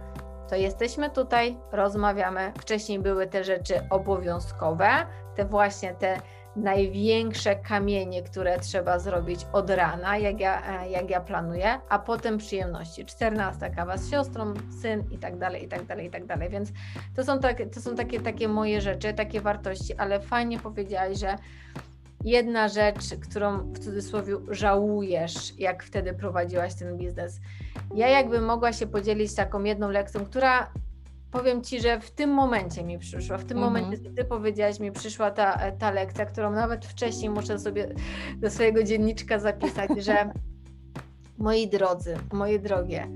to jesteśmy tutaj, rozmawiamy. Wcześniej były te rzeczy obowiązkowe, te właśnie te największe kamienie, które trzeba zrobić od rana, jak ja, e, jak ja planuję, a potem przyjemności. 14 kawa z siostrą, syn i tak dalej, i tak dalej, i tak dalej. Więc to są, tak, to są takie, takie moje rzeczy, takie wartości, ale fajnie powiedziałaś, że jedna rzecz, którą w cudzysłowie żałujesz, jak wtedy prowadziłaś ten biznes. Ja jakbym mogła się podzielić taką jedną lekcją, która powiem Ci, że w tym momencie mi przyszła, w tym mhm. momencie, co Ty powiedziałaś, mi przyszła ta, ta lekcja, którą nawet wcześniej muszę sobie do swojego dzienniczka zapisać, że moi drodzy, moje drogie,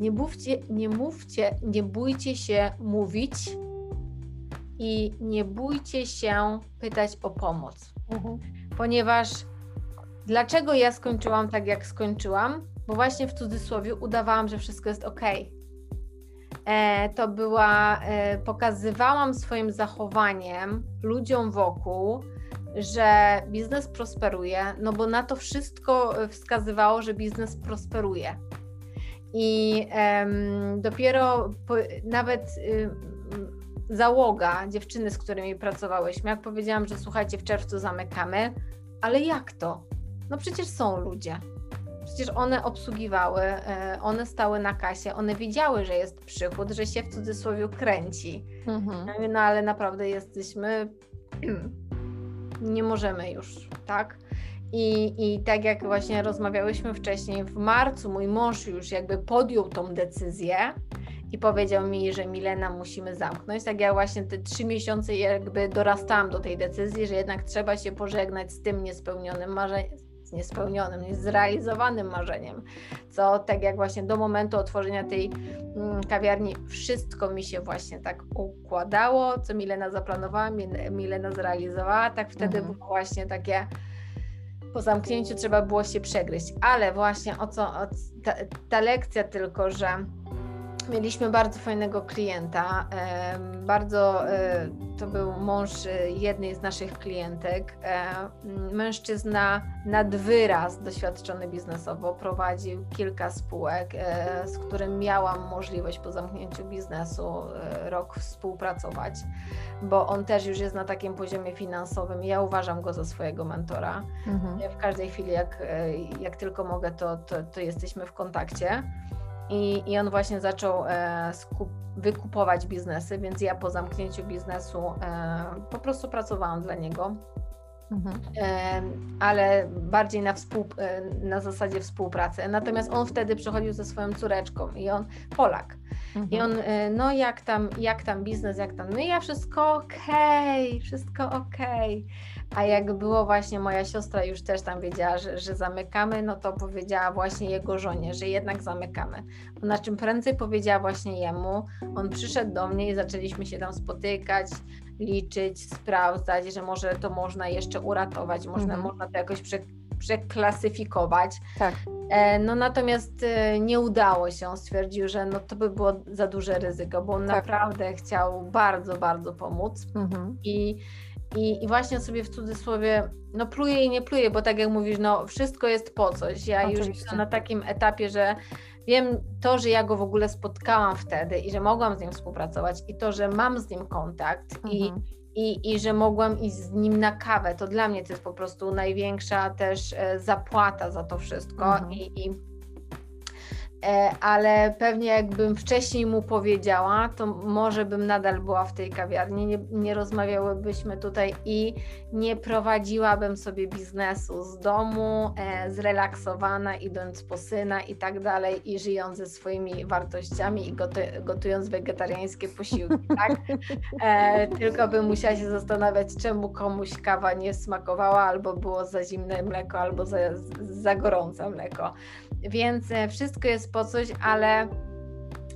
nie mówcie, nie mówcie, nie bójcie się mówić i nie bójcie się pytać o pomoc. Mhm. Ponieważ dlaczego ja skończyłam tak, jak skończyłam? Bo właśnie w cudzysłowie udawałam, że wszystko jest ok. E, to była, e, pokazywałam swoim zachowaniem ludziom wokół, że biznes prosperuje, no bo na to wszystko wskazywało, że biznes prosperuje. I dopiero po, nawet y, załoga, dziewczyny, z którymi pracowałyśmy, jak powiedziałam, że słuchajcie, w czerwcu zamykamy, ale jak to? No przecież są ludzie. Przecież one obsługiwały, e, one stały na kasie, one widziały, że jest przychód, że się w cudzysłowie kręci. Mhm. No ale naprawdę jesteśmy, nie możemy już, tak? I, I tak jak właśnie rozmawiałyśmy wcześniej, w marcu mój mąż już jakby podjął tą decyzję, i powiedział mi, że Milena musimy zamknąć. Tak ja właśnie te trzy miesiące jakby dorastałam do tej decyzji, że jednak trzeba się pożegnać z tym niespełnionym marzeniem, z niespełnionym, niezrealizowanym marzeniem. Co tak jak właśnie do momentu otworzenia tej mm, kawiarni wszystko mi się właśnie tak układało, co Milena zaplanowała, Milena zrealizowała, tak wtedy mhm. było właśnie takie po zamknięciu trzeba było się przegryźć. Ale właśnie o co, o, ta, ta lekcja tylko, że Mieliśmy bardzo fajnego klienta. Bardzo e, to był mąż e, jednej z naszych klientek. E, mężczyzna nad wyraz doświadczony biznesowo, prowadził kilka spółek, z którym miałam możliwość po zamknięciu biznesu rok współpracować, bo on też już jest na takim poziomie finansowym. Ja uważam go za swojego mentora. Mhm. W każdej chwili, jak, jak tylko mogę, to, to, to jesteśmy w kontakcie. I, i on właśnie zaczął e, skup, wykupować biznesy, więc ja po zamknięciu biznesu e, po prostu pracowałam dla niego. Mhm. E, ale bardziej na, współ, na zasadzie współpracy. Natomiast on wtedy przychodził ze swoją córeczką i on Polak. Mhm. I on, no jak tam, jak tam biznes, jak tam, no ja wszystko okej, okay, wszystko okej. Okay. A jak było właśnie moja siostra już też tam wiedziała, że, że zamykamy, no to powiedziała właśnie jego żonie, że jednak zamykamy. Na czym prędzej powiedziała właśnie jemu, on przyszedł do mnie i zaczęliśmy się tam spotykać, liczyć, sprawdzać, że może to można jeszcze uratować, można, mhm. można to jakoś prze, przeklasyfikować. Tak. E, no natomiast e, nie udało się. On stwierdził, że no to by było za duże ryzyko, bo on tak. naprawdę chciał bardzo, bardzo pomóc. Mhm. I, i, I właśnie sobie w cudzysłowie, no pluje i nie pluje, bo tak jak mówisz, no wszystko jest po coś. Ja Oczywiście. już jestem na takim etapie, że wiem to, że ja go w ogóle spotkałam wtedy i że mogłam z nim współpracować i to, że mam z nim kontakt mhm. i i, i że mogłam iść z nim na kawę. To dla mnie to jest po prostu największa też e, zapłata za to wszystko. Mhm. I, i ale pewnie jakbym wcześniej mu powiedziała, to może bym nadal była w tej kawiarni, nie, nie rozmawiałybyśmy tutaj i nie prowadziłabym sobie biznesu z domu, e, zrelaksowana, idąc po syna i tak dalej, i żyjąc ze swoimi wartościami i gotu, gotując wegetariańskie posiłki, tak? E, tylko bym musiała się zastanawiać, czemu komuś kawa nie smakowała, albo było za zimne mleko, albo za, za gorące mleko. Więc e, wszystko jest po coś, ale,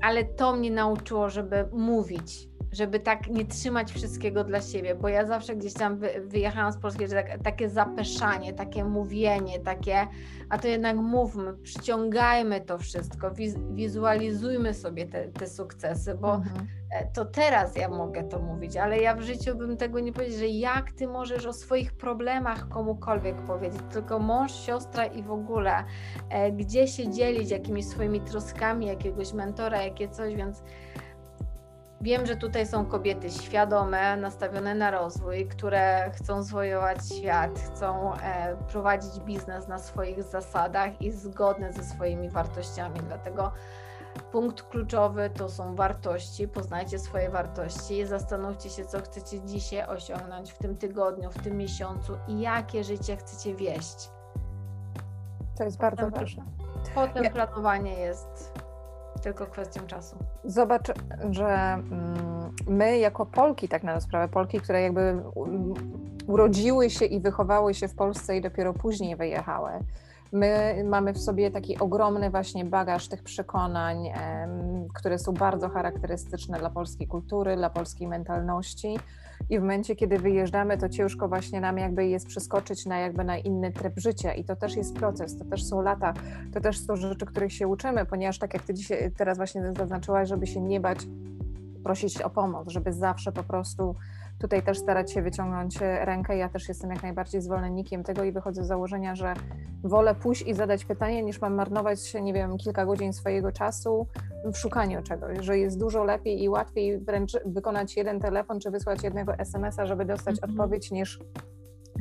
ale to mnie nauczyło, żeby mówić, żeby tak nie trzymać wszystkiego dla siebie, bo ja zawsze gdzieś tam wy, wyjechałam z Polski, że tak, takie zapeszanie, takie mówienie, takie, a to jednak mówmy, przyciągajmy to wszystko, wiz, wizualizujmy sobie te, te sukcesy, bo mhm. E, to teraz ja mogę to mówić, ale ja w życiu bym tego nie powiedział, że jak ty możesz o swoich problemach komukolwiek powiedzieć, tylko mąż, siostra i w ogóle, e, gdzie się dzielić jakimiś swoimi troskami, jakiegoś mentora, jakie coś, więc Wiem, że tutaj są kobiety świadome, nastawione na rozwój, które chcą zwojować świat, chcą e, prowadzić biznes na swoich zasadach i zgodne ze swoimi wartościami. Dlatego punkt kluczowy to są wartości. Poznajcie swoje wartości zastanówcie się, co chcecie dzisiaj osiągnąć w tym tygodniu, w tym miesiącu i jakie życie chcecie wieść. To jest bardzo potem, ważne. Potem ja... planowanie jest tylko kwestią czasu. Zobacz, że mm, my jako Polki, tak na sprawę, Polki, które jakby urodziły się i wychowały się w Polsce i dopiero później wyjechały, My mamy w sobie taki ogromny właśnie bagaż tych przekonań, które są bardzo charakterystyczne dla polskiej kultury, dla polskiej mentalności. I w momencie, kiedy wyjeżdżamy, to ciężko właśnie nam jakby jest przeskoczyć na jakby na inny tryb życia. I to też jest proces, to też są lata, to też są rzeczy, których się uczymy, ponieważ tak jak ty dzisiaj teraz właśnie zaznaczyłaś, żeby się nie bać prosić o pomoc, żeby zawsze po prostu tutaj też starać się wyciągnąć rękę. Ja też jestem jak najbardziej zwolennikiem tego i wychodzę z założenia, że wolę pójść i zadać pytanie, niż mam marnować, nie wiem, kilka godzin swojego czasu w szukaniu czegoś, że jest dużo lepiej i łatwiej wręcz wykonać jeden telefon czy wysłać jednego SMS-a, żeby dostać mm -hmm. odpowiedź, niż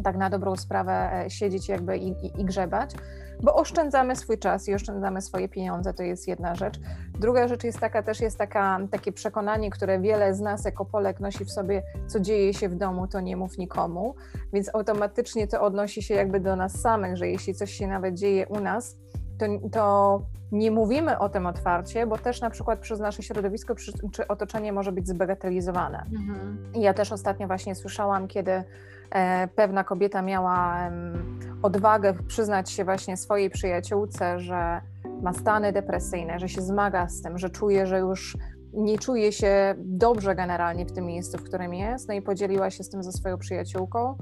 tak na dobrą sprawę e, siedzieć jakby i, i, i, grzebać, bo oszczędzamy swój czas i oszczędzamy swoje pieniądze, to jest jedna rzecz. Druga rzecz jest taka, też jest taka, takie przekonanie, które wiele z nas jako Polek nosi w sobie, co dzieje się w domu, to nie mów nikomu, więc automatycznie to odnosi się jakby do nas samych, że jeśli coś się nawet dzieje u nas, to, to nie mówimy o tym otwarcie, bo też na przykład przez nasze środowisko czy otoczenie może być zbagatelizowane. Mhm. Ja też ostatnio właśnie słyszałam, kiedy pewna kobieta miała odwagę przyznać się właśnie swojej przyjaciółce, że ma stany depresyjne, że się zmaga z tym, że czuje, że już nie czuje się dobrze generalnie w tym miejscu, w którym jest, no i podzieliła się z tym ze swoją przyjaciółką,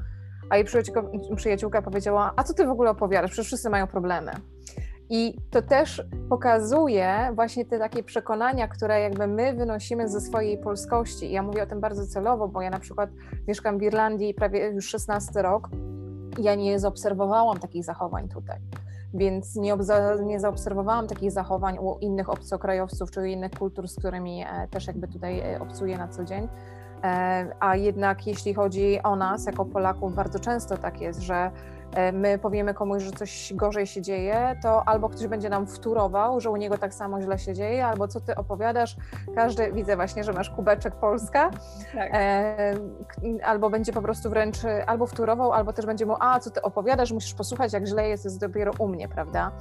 a jej przyjaciółka, przyjaciółka powiedziała, a co ty w ogóle opowiadasz, przecież wszyscy mają problemy. I to też pokazuje właśnie te takie przekonania, które jakby my wynosimy ze swojej polskości. Ja mówię o tym bardzo celowo, bo ja na przykład mieszkam w Irlandii prawie już 16 rok ja nie zaobserwowałam takich zachowań tutaj. Więc nie, nie zaobserwowałam takich zachowań u innych obcokrajowców czy innych kultur, z którymi e, też jakby tutaj e, obcuję na co dzień. E, a jednak jeśli chodzi o nas jako Polaków, bardzo często tak jest, że my powiemy komuś, że coś gorzej się dzieje, to albo ktoś będzie nam wturował, że u niego tak samo źle się dzieje, albo co ty opowiadasz, każdy, widzę właśnie, że masz kubeczek Polska, tak. e, albo będzie po prostu wręcz albo wturował, albo też będzie mu, a co ty opowiadasz, musisz posłuchać, jak źle jest, jest dopiero u mnie, prawda?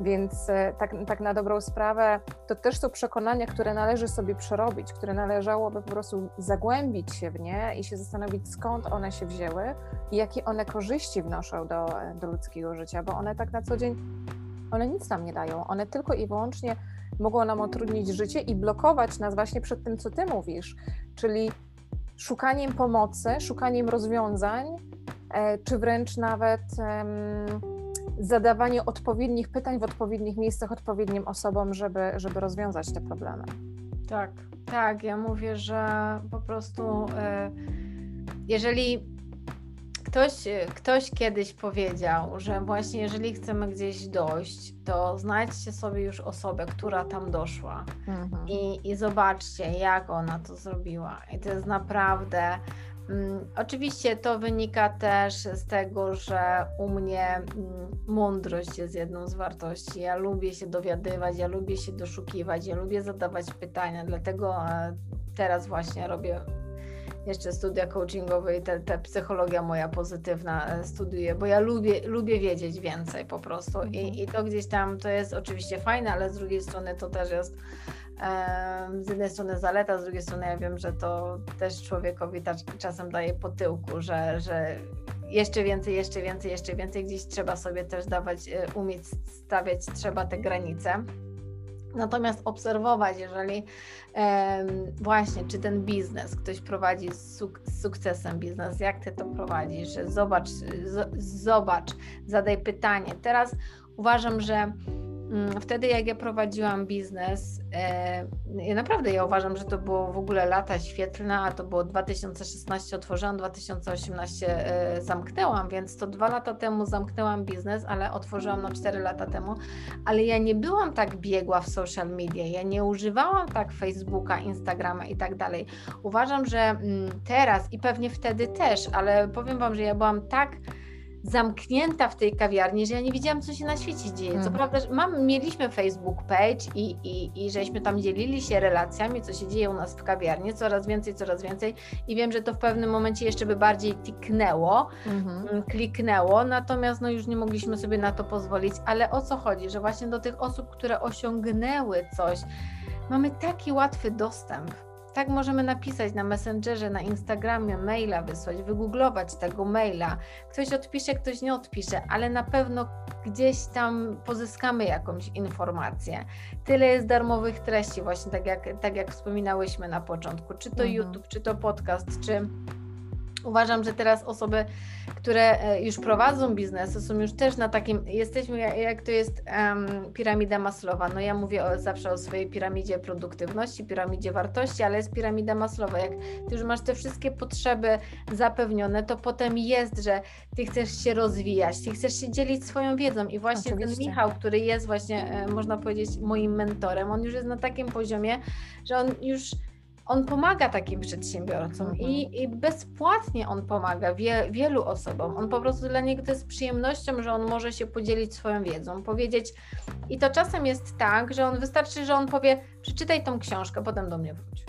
Więc e, tak, tak na dobrą sprawę, to też są przekonania, które należy sobie przerobić, które należałoby po prostu zagłębić się w nie i się zastanowić, skąd one się wzięły i jakie one korzyści wnoszą do, do ludzkiego życia, bo one tak na co dzień, one nic nam nie dają. One tylko i wyłącznie mogą nam utrudnić życie i blokować nas właśnie przed tym, co ty mówisz, czyli szukaniem pomocy, szukaniem rozwiązań, e, czy wręcz nawet zadawanie odpowiednich pytań w odpowiednich miejscach odpowiednim osobom, żeby, żeby rozwiązać te problemy. Tak, tak. Ja mówię, że po prostu e, jeżeli ktoś, ktoś kiedyś powiedział, że właśnie jeżeli chcemy gdzieś dojść, to znajdźcie sobie już osobę, która tam doszła mhm. i, i zobaczcie, jak ona to zrobiła. I to jest naprawdę Mm, oczywiście to wynika też z tego, że u mnie mm, mądrość jest jedną z wartości. Ja lubię się dowiadywać, ja lubię się doszukiwać, ja lubię zadawać pytania, dlatego e, teraz właśnie robię jeszcze studia coachingowe i te psychologia moja pozytywna e, studiuję, bo ja lubię, lubię wiedzieć więcej po prostu I, mhm. i to gdzieś tam to jest oczywiście fajne, ale z drugiej strony to też jest z jednej strony zaleta, z drugiej strony ja wiem, że to też człowiekowi czasem daje po tyłku, że, że jeszcze więcej, jeszcze więcej, jeszcze więcej, gdzieś trzeba sobie też dawać, e, umieć stawiać trzeba te granice. Natomiast obserwować, jeżeli właśnie, czy ten biznes ktoś prowadzi z, suk z, sukcesem biznes, jak ty to prowadzisz, zobacz, zobacz, zadaj pytanie. Teraz uważam, że wtedy, jak ja prowadziłam biznes, e, ja naprawdę ja uważam, że to było w ogóle lata świetlne, a to było 2016 otworzyłam, 2018 e, zamknęłam, więc to dwa lata temu zamknęłam biznes, ale otworzyłam na 4 lata temu, ale ja nie byłam tak biegła w social media, ja nie używałam tak Facebooka, Instagrama i tak dalej. Uważam, że mm, teraz i pewnie wtedy też, ale powiem Wam, że ja byłam tak zamknięta w tej kawiarni, że ja nie wiedziałam, co się na świecie dzieje. Co mhm. prawda, mam, mieliśmy Facebook page i, i, i żeśmy tam dzielili się relacjami, co się dzieje u nas w kawiarni, coraz więcej, coraz więcej i wiem, że to w pewnym momencie jeszcze by bardziej kliknęło, mhm. Mm, kliknęło, natomiast no już nie mogliśmy sobie na to pozwolić, ale o co chodzi, że właśnie do tych osób, które osiągnęły coś, mamy taki łatwy dostęp, tak możemy napisać na Messengerze, na Instagramie, maila wysłać, wygooglować tego maila. Ktoś odpisze, ktoś nie odpisze, ale na pewno gdzieś tam pozyskamy jakąś informację. Tyle jest darmowych treści, właśnie tak jak, tak jak wspominałyśmy na początku, czy to mhm. YouTube, czy to podcast, czy Uważam, że teraz osoby, które e, już prowadzą biznesy, są już też na takim, jesteśmy jak to jest um, piramida Maslowa. No ja mówię o, zawsze o swojej piramidzie produktywności, piramidzie wartości, ale jest piramida Maslowa. Jak ty już masz te wszystkie potrzeby zapewnione, to potem jest, że ty chcesz się rozwijać, ty chcesz się dzielić swoją wiedzą i właśnie Oczywiście. ten Michał, który jest właśnie, e, można powiedzieć, moim mentorem, on już jest na takim poziomie, że on już on pomaga takim przedsiębiorcom mhm. i, i, bezpłatnie on pomaga wie, wielu osobom. On po prostu dla niego to jest przyjemnością, że on może się podzielić swoją wiedzą, powiedzieć. I to czasem jest tak, że on wystarczy, że on powie: przeczytaj tą książkę, potem do mnie wróć.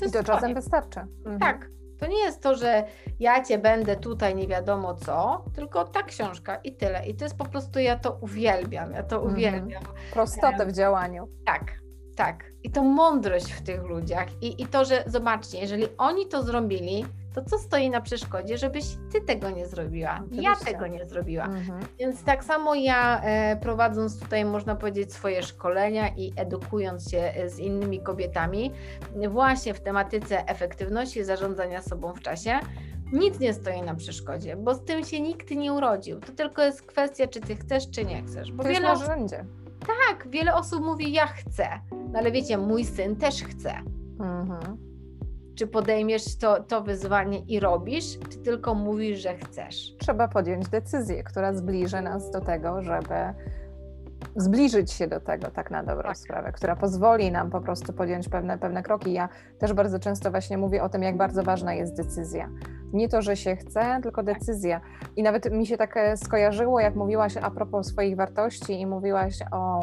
To I to czasem wystarczy. Mhm. Tak. To nie jest to, że ja cię będę tutaj nie wiadomo co, tylko ta książka i tyle. I to jest po prostu, ja to uwielbiam, ja to mhm. uwielbiam. Prostotę w działaniu. Tak, tak. I to mądrość w tych ludziach. I, I to, że zobaczcie, jeżeli oni to zrobili, to co stoi na przeszkodzie, żebyś ty tego nie zrobiła? Oczywiście. Ja tego nie zrobiła. Mhm. Więc tak samo ja e, prowadząc tutaj, można powiedzieć, swoje szkolenia i edukując się e, z innymi kobietami, właśnie w tematyce efektywności zarządzania sobą w czasie, nic nie stoi na przeszkodzie, bo z tym się nikt nie urodził. To tylko jest kwestia, czy ty chcesz, czy nie chcesz. Bo to wiele jest narzędzie. Tak, wiele osób mówi, ja chcę, no ale wiecie, mój syn też chce. Mhm. Czy podejmiesz to, to wyzwanie i robisz, czy tylko mówisz, że chcesz? Trzeba podjąć decyzję, która zbliży nas do tego, żeby zbliżyć się do tego tak na dobrą tak. sprawę, która pozwoli nam po prostu podjąć pewne, pewne kroki. Ja też bardzo często właśnie mówię o tym, jak bardzo ważna jest decyzja. Nie to, że się chce, tylko tak. decyzja. I nawet mi się tak e, skojarzyło, jak mówiłaś a propos swoich wartości i mówiłaś o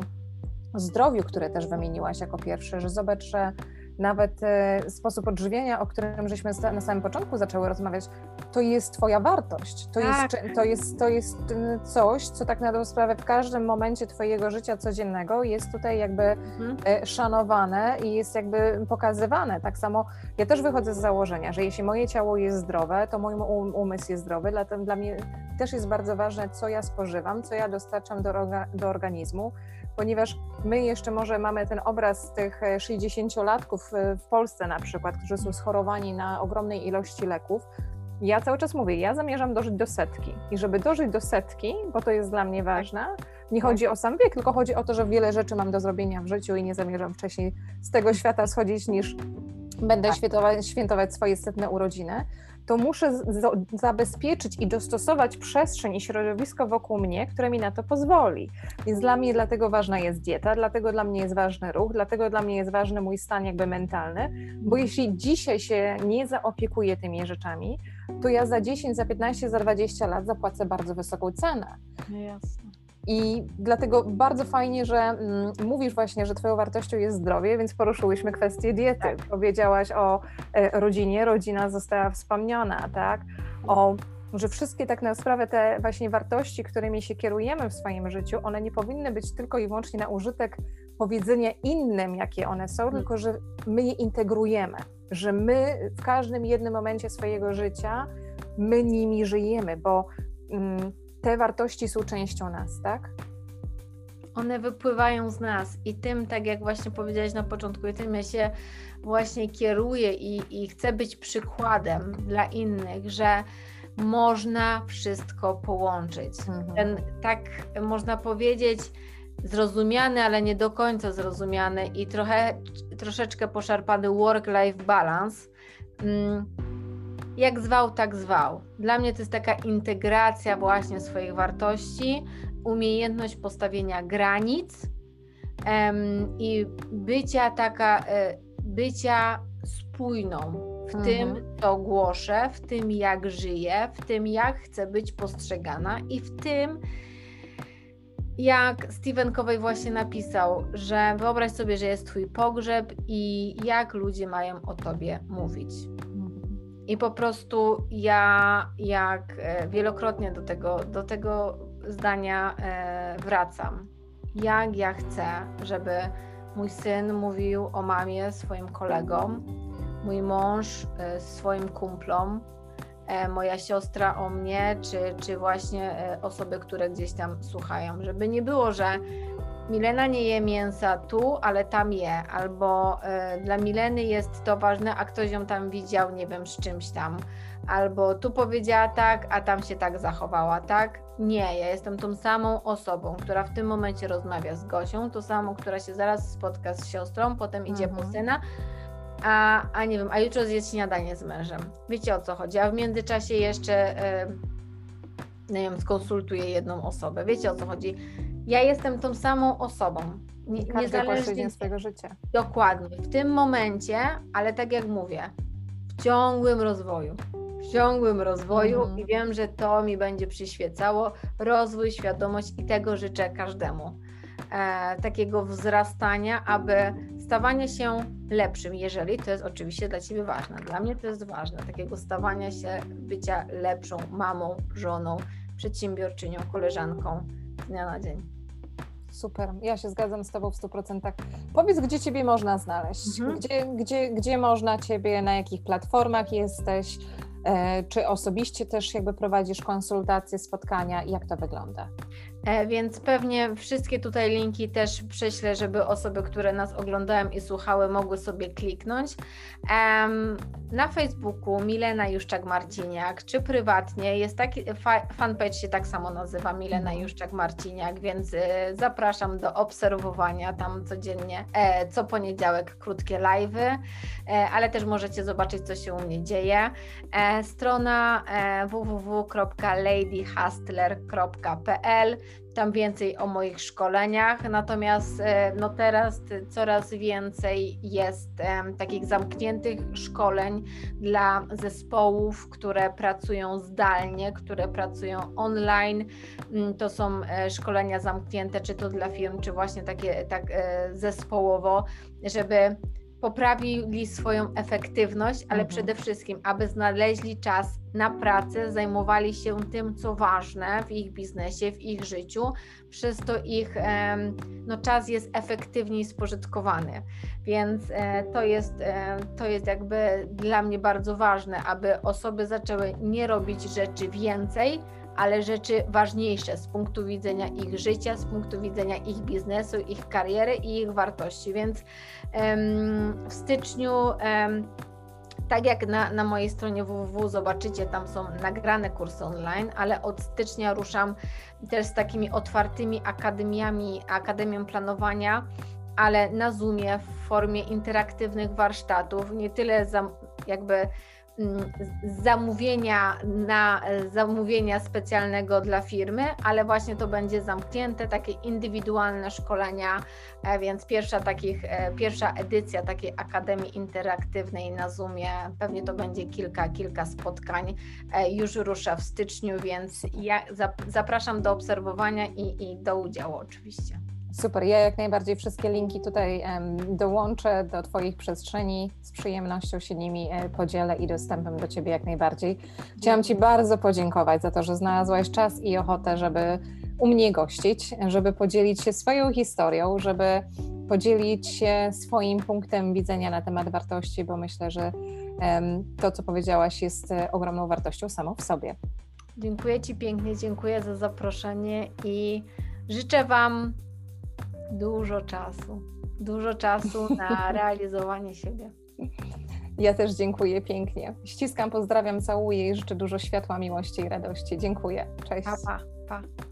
zdrowiu, które też wymieniłaś jako pierwsze, że zobacz, że nawet e, sposób odżywienia, o którym żeśmy na samym początku zaczęły rozmawiać, to jest Twoja wartość. To, tak. jest, to, jest, to jest coś, co tak na dobrą sprawę w każdym momencie Twojego życia codziennego jest tutaj jakby mhm. E, szanowane i jest jakby pokazywane. Tak samo ja też wychodzę z założenia, że jeśli moje ciało jest zdrowe, to mój um, umysł jest zdrowy, dlatego dla mnie też jest bardzo ważne, co ja spożywam, co ja dostarczam do, do organizmu ponieważ my jeszcze może mamy ten obraz tych 60-latków e, w Polsce na przykład, którzy są schorowani na ogromnej ilości leków. Ja cały czas mówię, ja zamierzam dożyć do setki i żeby dożyć do setki, bo to jest dla mnie ważne, nie chodzi o sam wiek, tylko chodzi o to, że wiele rzeczy mam do zrobienia w życiu i nie zamierzam wcześniej z tego świata schodzić niż będę tak. świętować, świętować swoje setne urodziny, to muszę zabezpieczyć i dostosować przestrzeń i środowisko wokół mnie, które mi na to pozwoli. Więc dla mnie dlatego ważna jest dieta, dlatego dla mnie jest ważny ruch, dlatego dla mnie jest ważny mój stan jakby mentalny, bo jeśli dzisiaj się nie zaopiekuję tymi rzeczami, to ja za 10, za 15, za 20 lat zapłacę bardzo wysoką cenę. No jasne. I dlatego bardzo fajnie, że mm, mówisz właśnie, że Twoją wartością jest zdrowie, więc poruszyłyśmy kwestię diety. Tak. Powiedziałaś o e, rodzinie, rodzina została wspomniana, tak? O że wszystkie tak na sprawę te właśnie wartości, którymi się kierujemy w swoim życiu, one nie powinny być tylko i wyłącznie na użytek powiedzenia innym, jakie one są, hmm. tylko że my je integrujemy, że my w każdym jednym momencie swojego życia my nimi żyjemy, bo mm, te wartości są częścią nas, tak? One wypływają z nas i tym, tak jak właśnie powiedziałeś na początku, i tym ja się właśnie kieruję i, i chcę być przykładem dla innych, że można wszystko połączyć. Mhm. Ten, tak można powiedzieć, zrozumiany, ale nie do końca zrozumiany i trochę, troszeczkę poszarpany work-life balance. Mm, jak zwał, tak zwał. Dla mnie to jest taka integracja właśnie swoich wartości, umiejętność postawienia granic i bycia taka, e, bycia spójną w mhm. tym, co głoszę, w tym, jak żyję, w tym, jak chcę być postrzegana i w tym, jak Stephen Covey właśnie napisał, że wyobraź sobie, że jest Twój pogrzeb i jak ludzie mają o Tobie mówić. I po prostu ja jak e, wielokrotnie do tego, do tego zdania e, wracam. Jak ja chcę, żeby mój syn mówił o mamie swoim kolegom, mój mąż e, swoim kumplom, moja siostra o mnie, czy, czy właśnie osoby, które gdzieś tam słuchają. Żeby nie było, że Milena nie je mięsa tu, ale tam je, albo y, dla Mileny jest to ważne, a ktoś ją tam widział, nie wiem, z czymś tam, albo tu powiedziała tak, a tam się tak zachowała, tak? Nie, ja jestem tą samą osobą, która w tym momencie rozmawia z Gosią, tą samą, która się zaraz spotka z siostrą, potem idzie mhm. po syna, a, a nie wiem, a jutro zje śniadanie z mężem. Wiecie o co chodzi? A w międzyczasie jeszcze, y, nie wiem, skonsultuję jedną osobę. Wiecie o co chodzi? ja jestem tą samą osobą. Nie, niezależnie swojego życia. Dokładnie. W tym momencie, ale tak jak mówię, w ciągłym rozwoju. W ciągłym rozwoju mm. i wiem, że to mi będzie przyświecało. Rozwój, świadomość i tego życzę każdemu. E, takiego wzrastania, aby stawania się lepszym, jeżeli to jest oczywiście dla Ciebie ważne. Dla mnie to jest ważne, takiego stawania się, bycia lepszą mamą, żoną, przedsiębiorczynią, koleżanką dnia na dzień. Super, ja się zgadzam z Tobą w 100%. Powiedz, gdzie Ciebie można znaleźć? Mhm. Gdzie, gdzie, gdzie można Ciebie, na jakich platformach jesteś? E, czy osobiście też jakby prowadzisz konsultacje, spotkania? Jak to wygląda? E, więc pewnie wszystkie tutaj linki też prześlę, żeby osoby, które nas oglądają i słuchały, mogły sobie kliknąć. Na Facebooku Milena Juszczak-Marciniak, czy prywatnie, jest taki fanpage się tak samo nazywa Milena mhm. Juszczak-Marciniak, więc y, zapraszam do obserwowania tam codziennie, e, co poniedziałek krótkie live'y, e, ale też możecie zobaczyć, co się u mnie dzieje. Strona www.ladyhustler.pl tam więcej o moich szkoleniach, natomiast e, no teraz coraz więcej jest takich zamkniętych szkoleń dla zespołów, które pracują zdalnie, które pracują online. Mm, to są e, szkolenia zamknięte, czy to dla firm, czy właśnie takie tak e, zespołowo, żeby poprawili swoją efektywność, ale mhm. przede wszystkim, aby znaleźli czas na pracę, zajmowali się tym, co ważne w ich biznesie, w ich życiu, przez to ich no, czas jest efektywniej spożytkowany. Więc e, to jest, e, to jest jakby dla mnie bardzo ważne, aby osoby zaczęły nie robić rzeczy więcej, ale rzeczy ważniejsze z punktu widzenia ich życia, z punktu widzenia ich biznesu, ich kariery i ich wartości. Więc w styczniu tak jak na, na mojej stronie www zobaczycie, tam są nagrane kursy online, ale od stycznia ruszam też z takimi otwartymi akademiami, akademią planowania, ale na Zoomie w formie interaktywnych warsztatów, nie tyle za, jakby zamówienia na zamówienia specjalnego dla firmy, ale właśnie to będzie zamknięte, takie indywidualne szkolenia, e, więc pierwsza takich, e, pierwsza edycja takiej Akademii Interaktywnej na Zoomie, pewnie to będzie kilka, kilka spotkań, e, już rusza w styczniu, więc ja zapraszam do obserwowania i, i do udziału oczywiście. Super, ja jak najbardziej wszystkie linki tutaj dołączę do Twoich przestrzeni, z przyjemnością się nimi e, podzielę i dostępem do Ciebie jak najbardziej. Chciałam Ci bardzo podziękować za to, że znalazłaś czas i ochotę, żeby u mnie gościć, żeby podzielić się swoją historią, żeby podzielić się swoim punktem widzenia na temat wartości, bo myślę, że to, co powiedziałaś, jest e, ogromną wartością samą w sobie. Dziękuję Ci pięknie, dziękuję za zaproszenie i życzę Wam dużo czasu. Dużo czasu na realizowanie siebie. Ja też dziękuję pięknie. Ściskam, pozdrawiam, całuję i życzę dużo światła, miłości i radości. Dziękuję. Cześć. Pa, pa, pa.